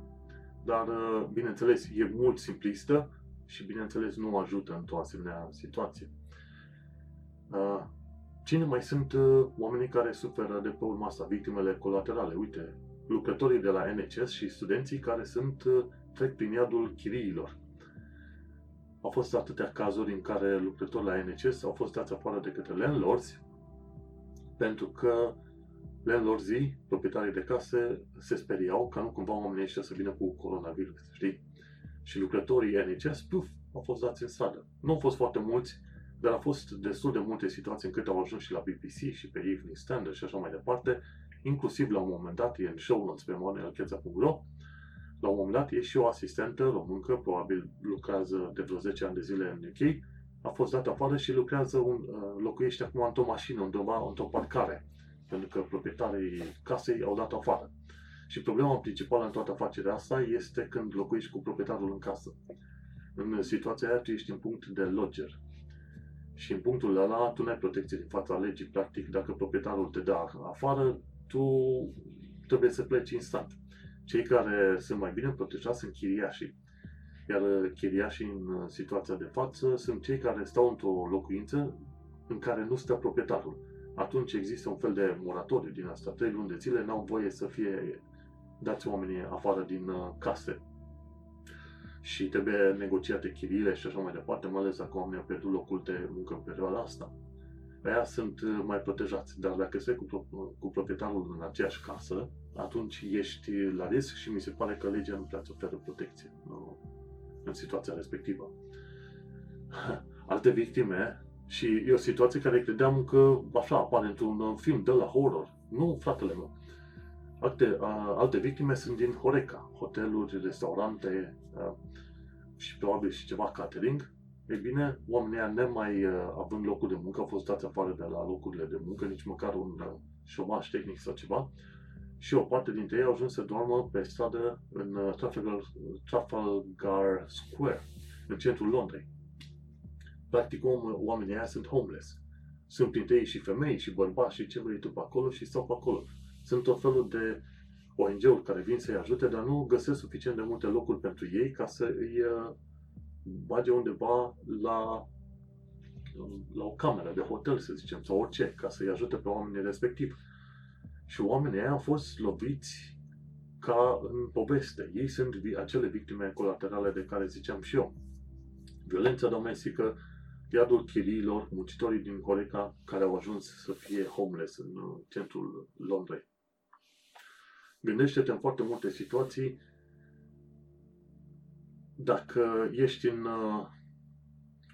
Dar, uh, bineînțeles, e mult simplistă și, bineînțeles, nu ajută într-o asemenea situație. Uh, cine mai sunt oamenii care suferă de pe urma asta, victimele colaterale? Uite, lucrătorii de la NHS și studenții care sunt trec prin iadul chiriilor. Au fost atâtea cazuri în care lucrători la NHS au fost dați afară de către landlords pentru că landlordii, proprietarii de case, se speriau ca nu cumva oamenii ăștia să vină cu coronavirus, știi? Și lucrătorii NHS, puf, au fost dați în stradă. Nu au fost foarte mulți, dar au fost destul de multe situații încât au ajuns și la BBC și pe Evening Standard și așa mai departe, inclusiv la un moment dat, e în show notes pe monelcheța.ro, la un moment dat e și o asistentă româncă, probabil lucrează de vreo 10 ani de zile în UK, a fost dat afară și lucrează un, uh, locuiește acum într-o mașină, undeva, într-o parcare, pentru că proprietarii casei au dat afară. Și problema principală în toată afacerea asta este când locuiești cu proprietarul în casă. În situația aia tu ești în punct de lodger. Și în punctul ăla tu nu ai protecție din fața legii. Practic, dacă proprietarul te dă afară, tu trebuie să pleci instant. Cei care sunt mai bine protejați sunt chiriașii. Iar chiriașii în situația de față sunt cei care stau într-o locuință în care nu stă proprietarul. Atunci există un fel de moratoriu din asta. Trei luni de zile n-au voie să fie dați oamenii afară din uh, case. Și trebuie negociate chiriile și așa mai departe, mai ales dacă oamenii au pierdut locul de muncă în perioada asta. Aia sunt uh, mai protejați, dar dacă stai cu, cu proprietarul în aceeași casă, atunci ești la risc și mi se pare că legea nu prea îți oferă protecție nu, în situația respectivă. Alte victime, și e o situație care credeam că așa apare într-un film de la horror. Nu, fratele meu. Alte, a, alte victime sunt din Horeca, hoteluri, restaurante a, și probabil și ceva catering. Ei bine, oamenii nemai a, având locul de muncă au fost dați afară de la locurile de muncă, nici măcar un a, șomaș tehnic sau ceva și o parte dintre ei au ajuns să doarmă pe stradă în uh, Trafalgar, Trafalgar Square, în centrul Londrei. Practic, oamenii aia sunt homeless. Sunt printre ei și femei, și bărbați, și ce vrei tu pe acolo și stau pe acolo. Sunt tot felul de ONG-uri care vin să-i ajute, dar nu găsesc suficient de multe locuri pentru ei ca să îi uh, bage undeva la, la o cameră de hotel, să zicem, sau orice, ca să-i ajute pe oamenii respectivi. Și oamenii aia au fost loviți ca în poveste. Ei sunt acele victime colaterale de care ziceam și eu. Violența domestică, iadul chiriilor, muncitorii din Horeca care au ajuns să fie homeless în uh, centrul Londrei. Gândește-te în foarte multe situații dacă ești în, uh,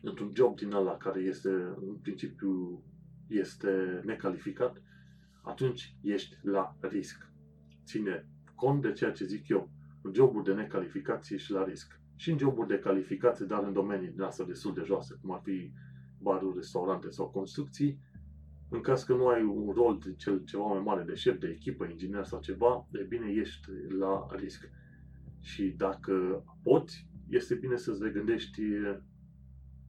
într-un job din ăla care este în principiu este necalificat, atunci ești la risc. Ține cont de ceea ce zic eu. În joburi de necalificație ești la risc. Și în joburi de calificație, dar în domenii din asta destul de joase, cum ar fi baruri, restaurante sau construcții, în caz că nu ai un rol de cel ceva mai mare de șef de echipă, inginer sau ceva, e bine, ești la risc. Și dacă poți, este bine să-ți regândești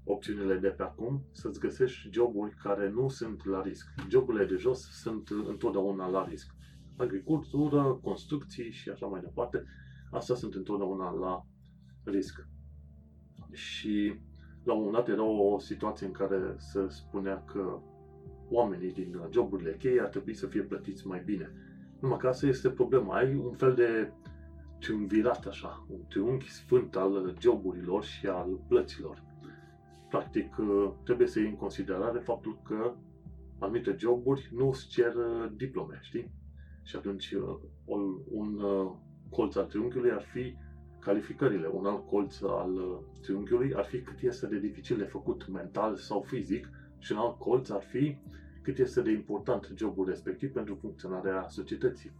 opțiunile de pe acum, să-ți găsești joburi care nu sunt la risc. Joburile de jos sunt întotdeauna la risc. Agricultură, construcții și așa mai departe, astea sunt întotdeauna la risc. Și la un moment dat era o situație în care se spunea că oamenii din joburile cheie ar trebui să fie plătiți mai bine. Numai că asta este problema. Ai un fel de triumvirat așa, un triunghi sfânt al joburilor și al plăților practic, uh, trebuie să iei în considerare faptul că anumite joburi nu îți cer uh, diplome, știi? Și atunci uh, un colț al triunghiului ar fi calificările. Un alt colț al triunghiului ar fi cât este de dificil de făcut mental sau fizic și un alt colț ar fi cât este de important jobul respectiv pentru funcționarea societății.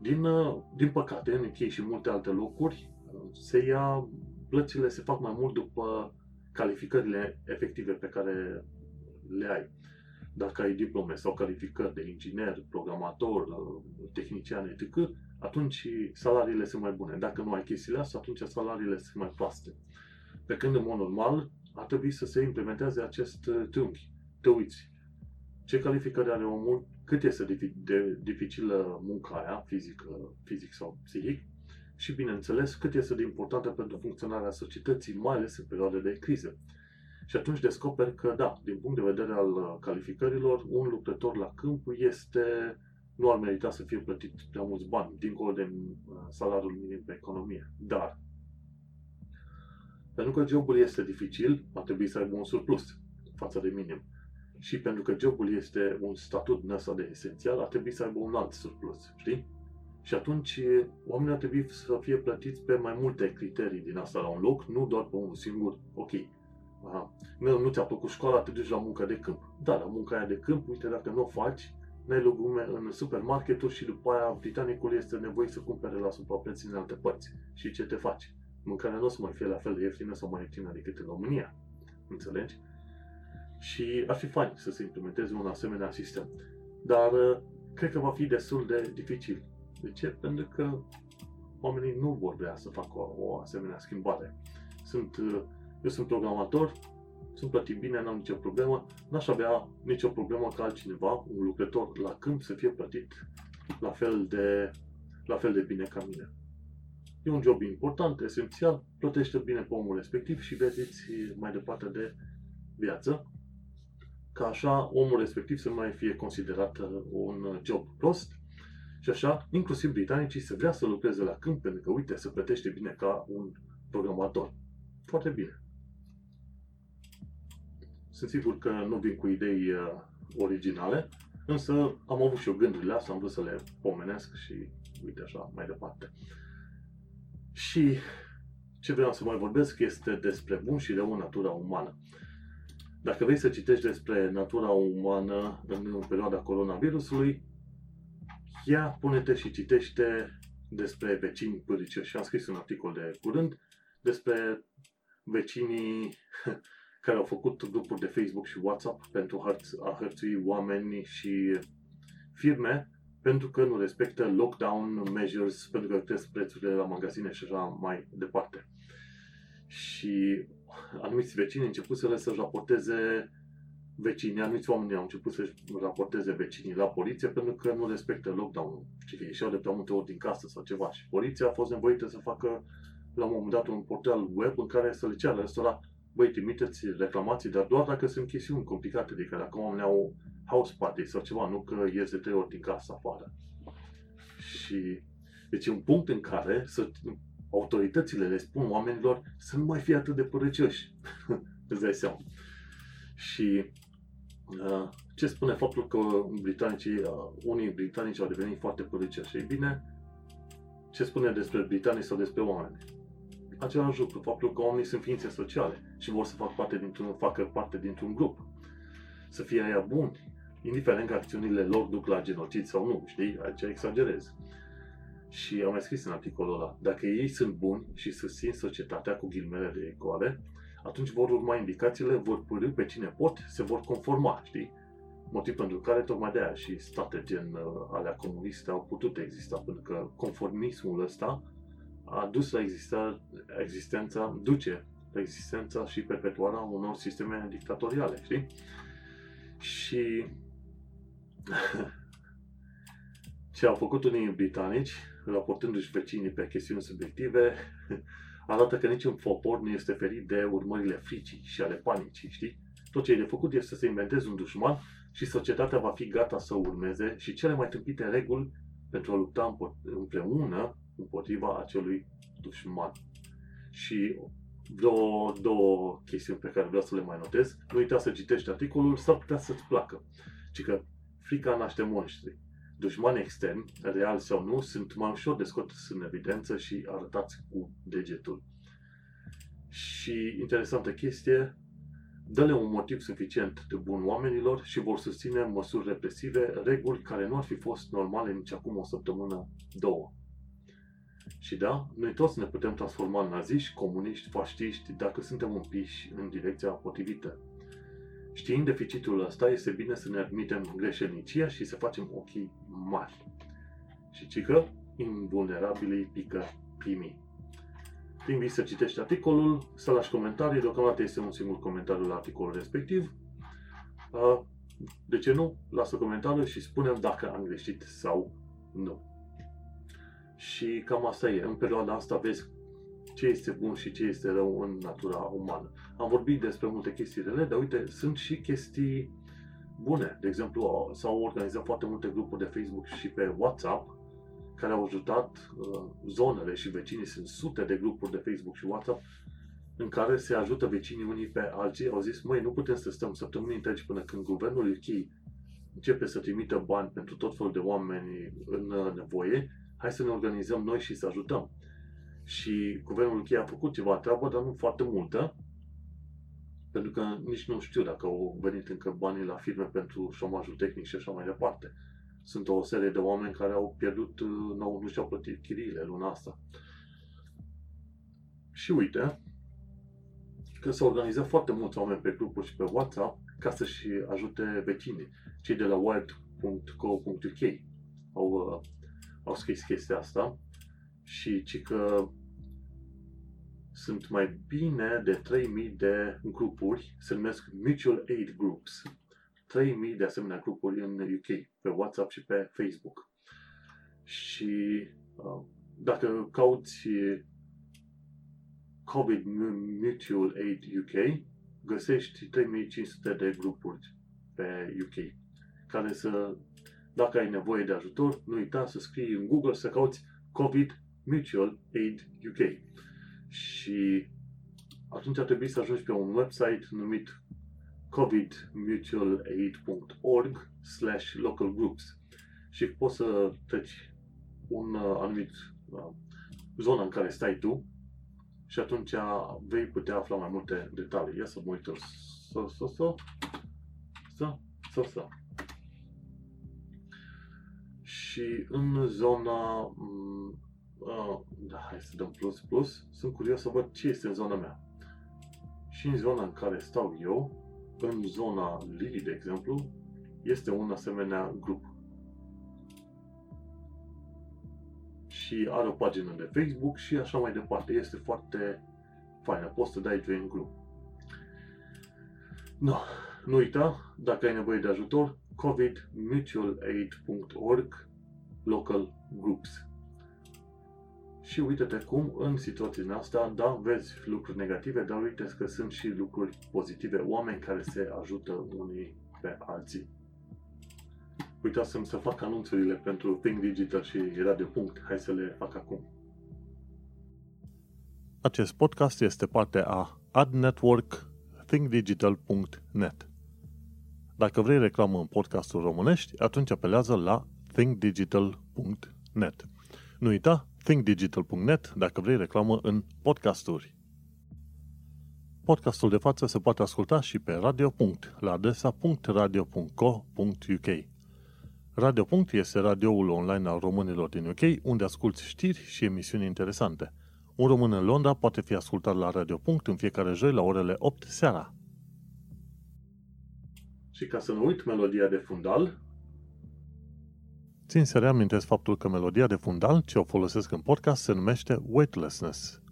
Din, uh, din păcate, în UK și multe alte locuri, uh, se ia, plățile se fac mai mult după calificările efective pe care le ai. Dacă ai diplome sau calificări de inginer, programator, uh, tehnician, etc., atunci salariile sunt mai bune. Dacă nu ai chestiile astea, atunci salariile sunt mai proaste. Pe când, în mod normal, ar trebui să se implementeze acest triunghi. Te uiți. Ce calificări are omul, cât este de dificilă munca aia, fizic, fizic sau psihic, și, bineînțeles, cât este de importantă pentru funcționarea societății, mai ales în perioade de criză. Și atunci descoperi că, da, din punct de vedere al calificărilor, un lucrător la câmp este, nu ar merita să fie plătit prea mulți bani, dincolo de uh, salariul minim pe economie. Dar, pentru că jobul este dificil, ar trebui să aibă un surplus față de minim și pentru că jobul este un statut din asta de esențial, ar trebui să aibă un alt surplus, știi? Și atunci oamenii ar trebui să fie plătiți pe mai multe criterii din asta la un loc, nu doar pe un singur, ok, aha, nu, nu ți-a plăcut școala, te duci la muncă de câmp. Da, la munca aia de câmp, uite, dacă nu o faci, n-ai legume în supermarketuri și după aia britanicul este nevoie să cumpere la suprapreț în alte părți. Și ce te faci? Mâncarea nu o să mai fie la fel de ieftină sau mai ieftină decât în România. Înțelegi? și ar fi fain să se implementeze un asemenea sistem. Dar uh, cred că va fi destul de dificil. De ce? Pentru că oamenii nu vor vrea să facă o, o asemenea schimbare. Sunt, uh, eu sunt programator, sunt plătit bine, n-am nicio problemă, n-aș avea nicio problemă ca altcineva, un lucrător la câmp, să fie plătit la fel de, la fel de bine ca mine. E un job important, esențial, plătește bine pe omul respectiv și vedeți mai departe de viață ca așa omul respectiv să nu mai fie considerat uh, un job prost și așa, inclusiv britanicii să vrea să lucreze la câmp pentru că, uite, se plătește bine ca un programator. Foarte bine. Sunt sigur că nu vin cu idei uh, originale, însă am avut și eu gândurile astea, am vrut să le pomenesc și uite așa, mai departe. Și ce vreau să mai vorbesc este despre bun și rău natura umană. Dacă vrei să citești despre natura umană în perioada coronavirusului, ia, pune-te și citește despre vecini pâricioși. Am scris un articol de curând despre vecinii care au făcut grupuri de Facebook și WhatsApp pentru a hărțui oameni și firme pentru că nu respectă lockdown measures, pentru că cresc prețurile la magazine și așa mai departe. Și anumiți vecini început să-și raporteze vecinii, anumiți oameni au început să-și raporteze vecinii la poliție pentru că nu respectă lockdown-ul. Și că ieșeau de prea multe ori din casă sau ceva. Și poliția a fost nevoită să facă la un moment dat un portal web în care să le ceară ăstora, băi, trimiteți reclamații, dar doar dacă sunt chestiuni complicate, adică dacă oamenii au house party sau ceva, nu că ies de trei ori din casă afară. Și deci e un punct în care să autoritățile le spun oamenilor să nu mai fie atât de părăcioși. Îți dai seama. Și uh, ce spune faptul că britanicii, uh, unii britanici au devenit foarte părăcioși? Ei bine, ce spune despre britanici sau despre oameni? Același lucru, faptul că oamenii sunt ființe sociale și vor să facă parte dintr-un, facă parte dintr-un grup. Să fie aia buni, indiferent că acțiunile lor duc la genocid sau nu, știi? Aici exagerez. Și am mai scris în articolul ăla, dacă ei sunt buni și susțin societatea cu ghilmele de ecoale, atunci vor urma indicațiile, vor părâ pe cine pot, se vor conforma, știi? Motiv pentru care tocmai de aia și state gen uh, alea comuniste au putut exista, pentru că conformismul ăsta a dus la exista, existența, duce la existența și perpetuarea unor sisteme dictatoriale, știi? Și ce au făcut unii britanici raportându-și vecinii pe chestiuni subiective, arată că niciun popor nu este ferit de urmările fricii și ale panicii, știi? Tot ce e de făcut este să se inventeze un dușman și societatea va fi gata să urmeze și cele mai tâmpite reguli pentru a lupta împreună împotriva acelui dușman. Și două, două chestiuni pe care vreau să le mai notez. Nu uita să citești articolul, s-ar putea să-ți placă. Ci că frica naște monștri dușmani externi, real sau nu, sunt mai ușor de scos în evidență și arătați cu degetul. Și interesantă chestie, dă-le un motiv suficient de bun oamenilor și vor susține măsuri represive, reguli care nu ar fi fost normale nici acum o săptămână, două. Și da, noi toți ne putem transforma în naziști, comuniști, faștiști, dacă suntem împiși în direcția potrivită. Știind deficitul ăsta, este bine să ne admitem greșelnicia și să facem ochii mari. Și cică, invulnerabilii pică primii. Te invit să citești articolul, să lași comentarii, deocamdată este un singur comentariu la articolul respectiv. De ce nu? Lasă comentariu și spunem dacă am greșit sau nu. Și cam asta e. În perioada asta vezi ce este bun și ce este rău în natura umană. Am vorbit despre multe chestii rele, dar uite, sunt și chestii bune. De exemplu, s-au organizat foarte multe grupuri de Facebook și pe WhatsApp care au ajutat uh, zonele și vecinii. Sunt sute de grupuri de Facebook și WhatsApp în care se ajută vecinii unii pe alții. Au zis, măi, nu putem să stăm săptămâni întregi până când guvernul UK începe să trimită bani pentru tot felul de oameni în uh, nevoie, hai să ne organizăm noi și să ajutăm. Și guvernul UK a făcut ceva treabă, dar nu foarte multă, pentru că nici nu știu dacă au venit încă banii la firme pentru șomajul tehnic și așa mai departe sunt o serie de oameni care au pierdut, uh, nu, nu și-au plătit chiriile luna asta. Și uite că s-au organizat foarte mulți oameni pe grupuri și pe WhatsApp ca să-și ajute vecinii. Cei de la wild.co.uk au, uh, au scris chestia asta și ci că sunt mai bine de 3000 de grupuri, se numesc Mutual Aid Groups, 3000 de asemenea grupuri în UK, pe WhatsApp și pe Facebook. Și uh, dacă cauți COVID Mutual Aid UK, găsești 3500 de grupuri pe UK care să, dacă ai nevoie de ajutor, nu uita să scrii în Google să cauți COVID Mutual Aid UK. Și atunci ar trebui să ajungi pe un website numit covidmutualaid.org slash local groups și poți să treci un uh, anumit uh, zonă în care stai tu și atunci vei putea afla mai multe detalii. Ia să mă uit să, să, să, să, să, să. Și în zona uh, da, hai să dăm plus plus, sunt curios să văd ce este în zona mea. Și în zona în care stau eu, în zona Lili, de exemplu, este un asemenea grup. Și are o pagină de Facebook și așa mai departe. Este foarte faină. Poți să dai join grup. No, nu uita, dacă ai nevoie de ajutor, covidmutualaid.org local groups. Și uite-te cum în situația asta, da, vezi lucruri negative, dar uite că sunt și lucruri pozitive, oameni care se ajută unii pe alții. Uitasem să fac anunțurile pentru Think Digital și era de punct. Hai să le fac acum. Acest podcast este parte a Ad Network thinkdigital.net. Dacă vrei reclamă în podcastul românești, atunci apelează la thinkdigital.net. Nu uita, thinkdigital.net dacă vrei reclamă în podcasturi. Podcastul de față se poate asculta și pe Radio. la adresa .radio.co.uk. Radio. este radioul online al românilor din UK, unde asculti știri și emisiuni interesante. Un român în Londra poate fi ascultat la Radio. în fiecare joi la orele 8 seara. Și ca să nu uit melodia de fundal, Țin să reamintesc faptul că melodia de fundal ce o folosesc în podcast se numește Weightlessness.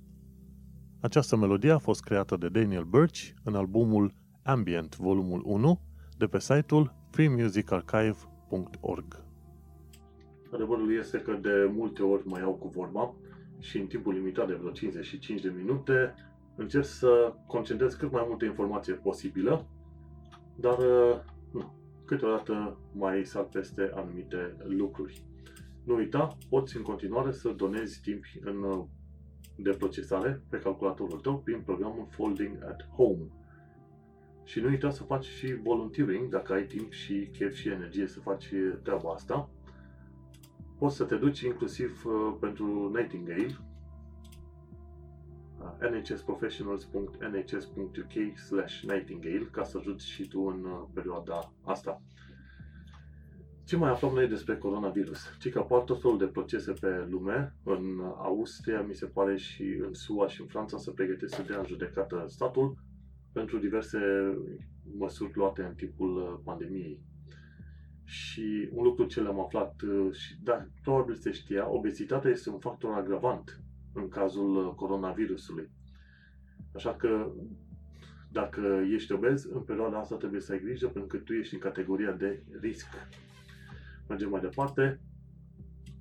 Această melodie a fost creată de Daniel Birch în albumul Ambient, volumul 1, de pe site-ul freemusicarchive.org. Adevărul este că de multe ori mai iau cu vorba și în timpul limitat de vreo 55 de minute încerc să concentrez cât mai multe informație posibilă, dar nu, câteodată mai sar peste anumite lucruri. Nu uita, poți în continuare să donezi timp în, de procesare pe calculatorul tău prin programul Folding at Home. Și nu uita să faci și volunteering dacă ai timp și chef și energie să faci treaba asta. Poți să te duci inclusiv uh, pentru Nightingale uh, nhsprofessionals.nhs.uk slash nightingale ca să ajuți și tu în uh, perioada asta. Ce mai aflăm noi despre coronavirus? Ci că apar tot felul de procese pe lume, în Austria, mi se pare, și în SUA și în Franța se pregătesc să dea în judecată statul pentru diverse măsuri luate în timpul uh, pandemiei. Și un lucru ce l-am aflat, uh, și da, probabil se știa, obezitatea este un factor agravant în cazul uh, coronavirusului. Așa că dacă ești obez, în perioada asta trebuie să ai grijă pentru că tu ești în categoria de risc. Mergem mai departe.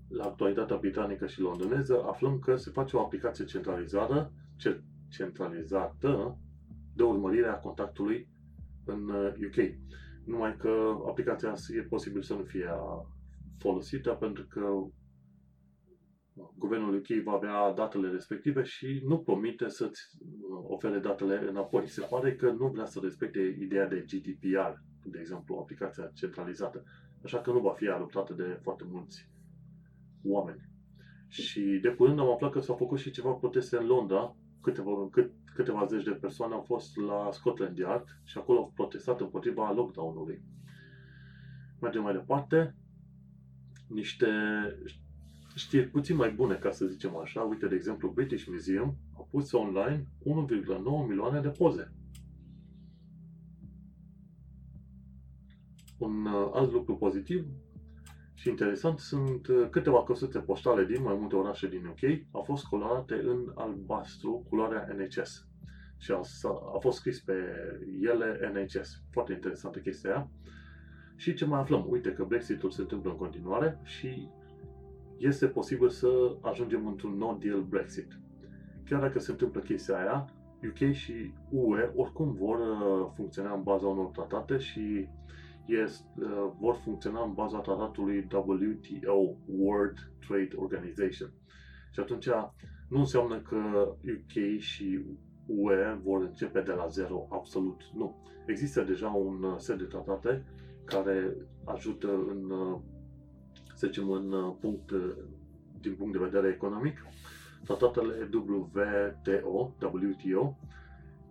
La actualitatea britanică și londoneză aflăm că se face o aplicație centralizată, centralizată de urmărire a contactului în UK. Uh, Numai că aplicația e posibil să nu fie folosită pentru că guvernul UK va avea datele respective și nu promite să-ți ofere datele înapoi. Se pare că nu vrea să respecte ideea de GDPR, de exemplu, aplicația centralizată. Așa că nu va fi adoptată de foarte mulți oameni. Și de curând am aflat că s-au făcut și ceva proteste în Londra, câteva, cât, câteva zeci de persoane au fost la Scotland Yard și acolo au protestat împotriva lockdown-ului. Mergem mai departe. Niște știri puțin mai bune, ca să zicem așa. Uite, de exemplu, British Museum a pus online 1,9 milioane de poze. Un uh, alt lucru pozitiv și interesant sunt uh, câteva căsuțe poștale din mai multe orașe din UK au fost colorate în albastru, culoarea NHS. Și a, a fost scris pe ele NHS. Foarte interesantă chestia aia. Și ce mai aflăm? Uite că Brexitul se întâmplă în continuare și este posibil să ajungem într-un no-deal Brexit. Chiar dacă se întâmplă chestia aia, UK și UE oricum vor uh, funcționa în baza unor tratate și este, uh, vor funcționa în baza tratatului WTO, World Trade Organization. Și atunci nu înseamnă că UK și UE vor începe de la zero, absolut nu. Există deja un uh, set de tratate care ajută în, uh, să zicem, în punct, din punct de vedere economic, tratatele WTO, WTO,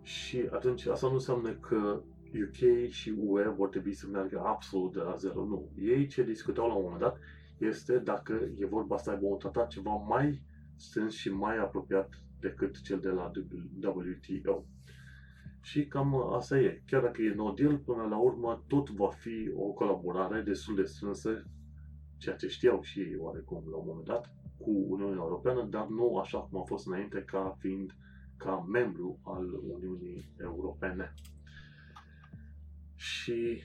și atunci asta nu înseamnă că UK și UE vor trebui să meargă absolut de la zero. Nu. Ei ce discutau la un moment dat este dacă e vorba să aibă un tratat ceva mai strâns și mai apropiat decât cel de la WTO. Și cam asta e. Chiar dacă e no deal, până la urmă tot va fi o colaborare destul de strânsă, ceea ce știau și ei oarecum la un moment dat, cu Uniunea Europeană, dar nu așa cum a fost înainte ca fiind ca membru al Uniunii Europene. Și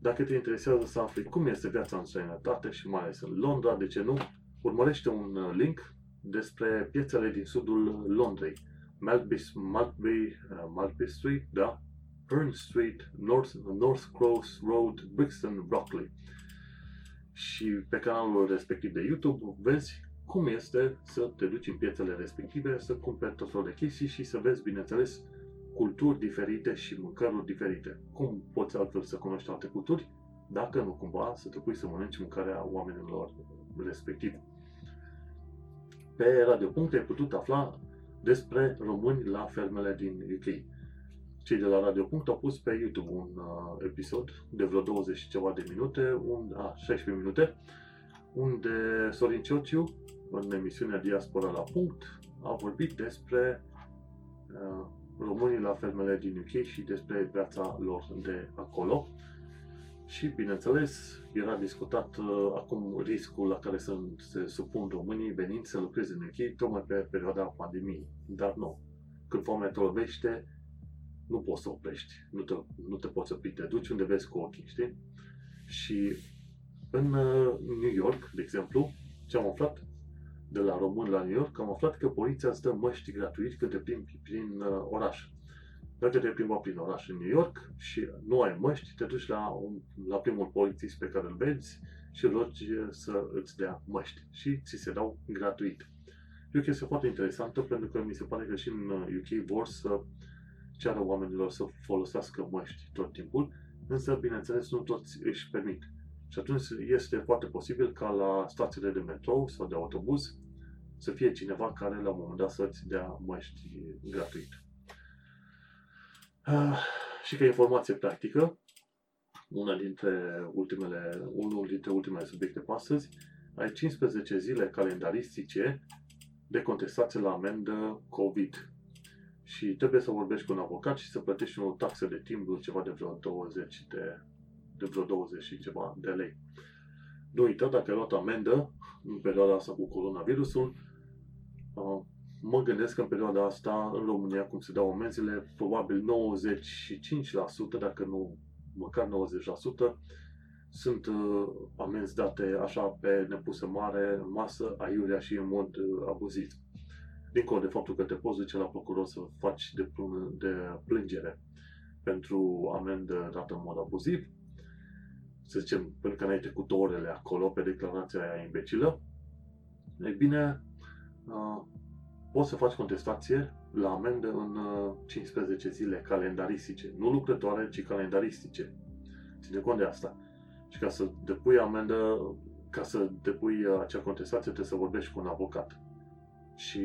dacă te interesează să afli cum este viața în străinătate și mai ales în Londra, de ce nu, urmărește un uh, link despre piețele din sudul Londrei. Maltby, Maltby, uh, Maltby Street, da? Burn Street, North, North Cross Road, Brixton, Brockley. Și pe canalul respectiv de YouTube vezi cum este să te duci în piețele respective, să cumperi tot felul de chestii și să vezi, bineînțeles, culturi diferite și mâncăruri diferite. Cum poți altfel să cunoști alte culturi dacă nu cumva să te pui să mănânci mâncarea oamenilor respectiv. Pe Radio Punct ai putut afla despre români la fermele din UK. Cei de la Radio Punct au pus pe YouTube un uh, episod de vreo 20 și ceva de minute, un, a, 16 minute, unde Sorin Ciociu, în emisiunea Diaspora la Punct, a vorbit despre uh, românii la fermele din UK și despre viața lor de acolo. Și, bineînțeles, era discutat uh, acum riscul la care să se supun românii venind să lucreze în UK tocmai pe perioada pandemiei. Dar nu. Când foamea te lovește, nu poți să oprești. Nu te, nu te poți opri. Te duci unde vezi cu ochii, știi? Și în uh, New York, de exemplu, ce am aflat? de la român la New York, am aflat că poliția îți dă măști gratuit când te plimbi prin uh, oraș. Dacă te plimba prin oraș în New York și nu ai măști, te duci la, un, la primul polițist pe care îl vezi și rogi să îți dea măști și ți se dau gratuit. E o chestie foarte interesantă pentru că mi se pare că și în UK uh, vor să ceară oamenilor să folosească măști tot timpul, însă, bineînțeles, nu toți își permit. Și atunci este foarte posibil ca la stațiile de metrou sau de autobuz să fie cineva care la un moment dat să-ți dea măști gratuit. Uh, și ca informație practică, una dintre ultimele, unul dintre ultimele subiecte pe astăzi, ai 15 zile calendaristice de contestație la amendă COVID. Și trebuie să vorbești cu un avocat și să plătești o taxă de timbru ceva de vreo 20 de, de vreo 20 și ceva de lei. Nu uita, dacă ai luat amendă în perioada asta cu coronavirusul, uh, mă gândesc că în perioada asta, în România, cum se dau amenzile, probabil 95%, dacă nu măcar 90%, sunt uh, amenzi date așa pe nepusă mare, în masă, aiurea și în mod uh, abuziv. Dincolo de faptul că te poți duce la procuror să faci de, de plângere pentru amendă dată în mod abuziv, să zicem, până că n-ai trecut orele acolo pe declarația aia imbecilă, e bine, uh, poți să faci contestație la amendă în uh, 15 zile calendaristice. Nu lucrătoare, ci calendaristice. Ține cont de asta. Și ca să depui amendă, ca să depui uh, acea contestație, trebuie să vorbești cu un avocat. Și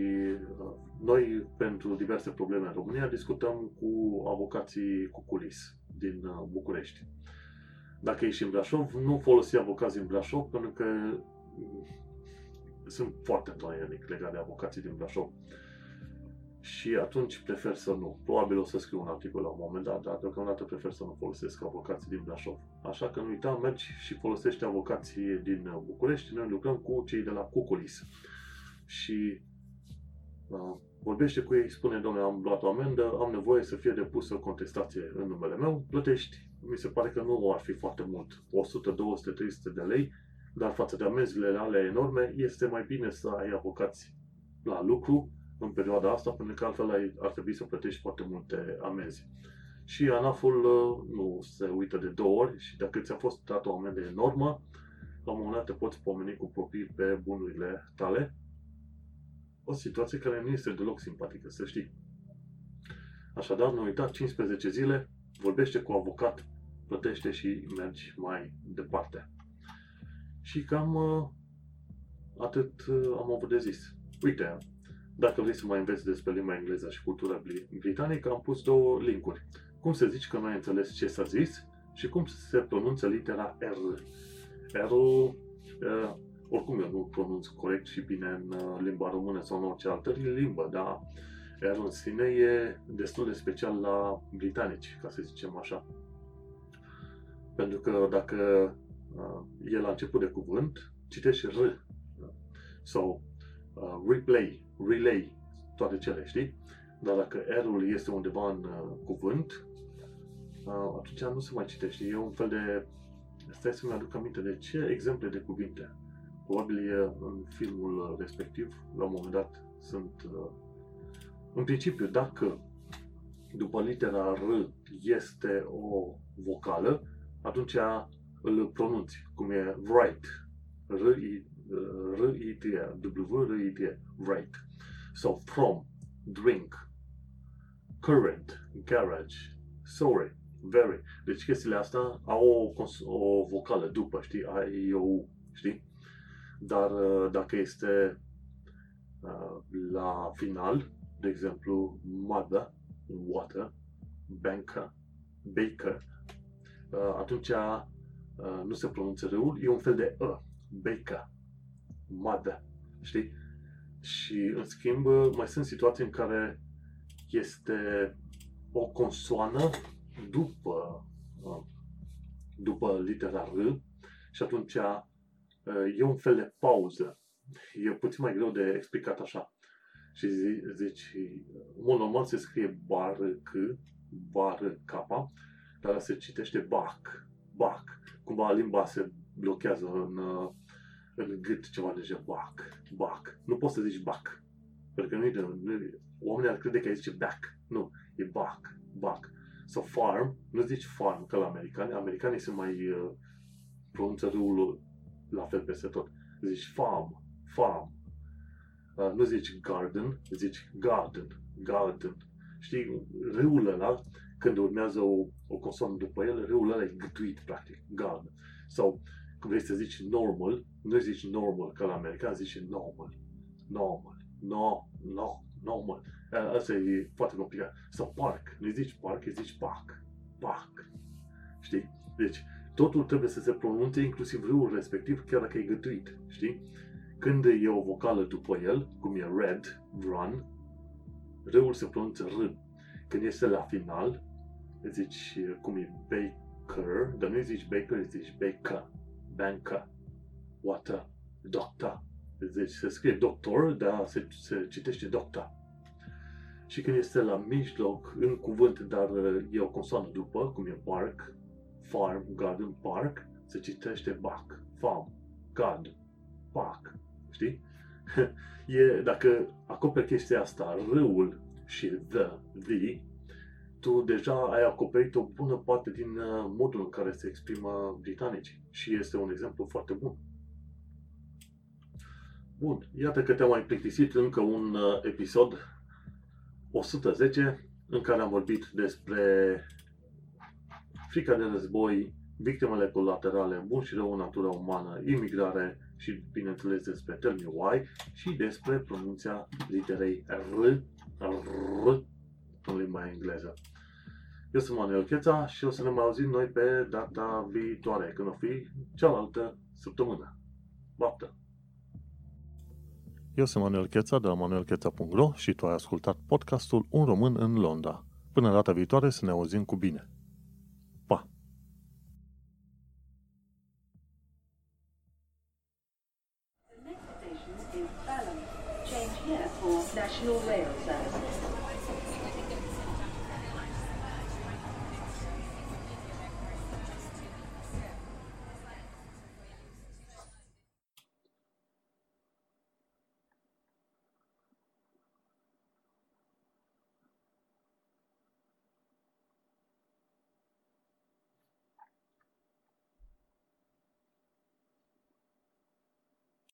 uh, noi, pentru diverse probleme în România, discutăm cu avocații cu culis din uh, București. Dacă ești în Brașov, nu folosi avocați din Brașov, pentru că mm, sunt foarte întuneric legat de avocații din Brașov. Și atunci prefer să nu. Probabil o să scriu un articol la un moment dat, dar deocamdată prefer să nu folosesc avocații din Brașov. Așa că nu uita, mergi și folosești avocații din București. Noi lucrăm cu cei de la Cuculis. Și uh, vorbește cu ei, spune, domnule, am luat o amendă, am nevoie să fie depusă contestație în numele meu, plătești. Mi se pare că nu ar fi foarte mult, 100, 200, 300 de lei, dar față de amenziile alea enorme, este mai bine să ai avocați la lucru în perioada asta, pentru că altfel ai, ar trebui să plătești foarte multe amenzi. Și ANAF-ul uh, nu se uită de două ori și dacă ți-a fost dat o amendă enormă, la un moment dat te poți pomeni cu proprii pe bunurile tale. O situație care nu este deloc simpatică, să știi. Așadar, nu uita, 15 zile, vorbește cu avocat, plătește și mergi mai departe. Și cam uh, atât uh, am avut de zis. Uite, dacă vrei să mai înveți despre limba engleză și cultura britanică, am pus două linkuri. Cum să zici că nu ai înțeles ce s-a zis și cum se pronunță litera R. R-ul, uh, oricum eu nu pronunț corect și bine în uh, limba română sau în orice altă limbă, dar R în sine e destul de special la britanici, ca să zicem așa. Pentru că dacă uh, e la început de cuvânt, citești R sau uh, replay, relay, toate cele, știi? Dar dacă R-ul este undeva în uh, cuvânt, uh, atunci nu se mai citește. E un fel de... Stai să-mi aduc aminte de ce exemple de cuvinte. Probabil e în filmul respectiv, la un moment dat, sunt... Uh, în principiu, dacă după litera R este o vocală, atunci îl pronunți, cum e right, R-I, R-I-T, W-R-I-T, right. So, from, drink, current, garage, sorry, very. Deci chestiile astea au o, o vocală după, știi, I, O, U, știi? Dar uh, dacă este uh, la final, de exemplu, mother, water, banker, baker, uh, atunci nu se pronunță râul, e un fel de ă, baker, mother, știi? Și, în schimb, mai sunt situații în care este o consoană după, după litera R și atunci e un fel de pauză. E puțin mai greu de explicat așa. Și zici, în mod normal se scrie bar C, bar K, dar se citește bac, bac. Cumva limba se blochează în, în gât ceva de genul bac, bac. Nu poți să zici bac. Pentru că nu e de, nu, oamenii ar crede că ai zice back. Nu, e bac, bac. Sau farm, nu zici farm ca la americani. Americanii sunt mai uh, pronunță râul la fel peste tot. Zici farm, farm. Uh, nu zici garden, zici garden, garden. Știi, râul ăla, când urmează o, o consoană după el, râul ăla e gâtuit, practic, garden. Sau, când vrei să zici normal, nu zici normal ca la american, zici normal. Normal. No, no, normal. Uh, Asta e foarte complicat. Sau park. Nu zici park, îi zici park. Park. Știi? Deci, totul trebuie să se pronunțe inclusiv râul respectiv, chiar dacă e gătuit. Știi? Când e o vocală după el, cum e red, run, râul se pronunță r. Când este la final, zici cum e baker, dar nu zici baker, zici baker, banker, water, doctor. Deci se scrie doctor, dar se, se citește doctor. Și când este la mijloc, în cuvânt, dar e o consoană după, cum e park, farm, garden, park, se citește back, farm, garden, park. Știi? e, dacă acoperi chestia asta, râul și the, the, tu deja ai acoperit o bună parte din uh, modul în care se exprimă britanicii. Și este un exemplu foarte bun. Bun, iată că te-am mai plictisit încă un uh, episod 110 în care am vorbit despre frica de război, victimele colaterale, bun și rău în natura umană, imigrare și, bineînțeles, despre Tell Me Why și despre pronunția literei R, R în limba engleză. Eu sunt Manuel Cheța și o să ne mai auzim noi pe data viitoare, când o fi cealaltă săptămână. Baftă! Eu sunt Manuel Cheța de la manuelcheța.ro și tu ai ascultat podcastul Un român în Londra. Până data viitoare să ne auzim cu bine. National Rail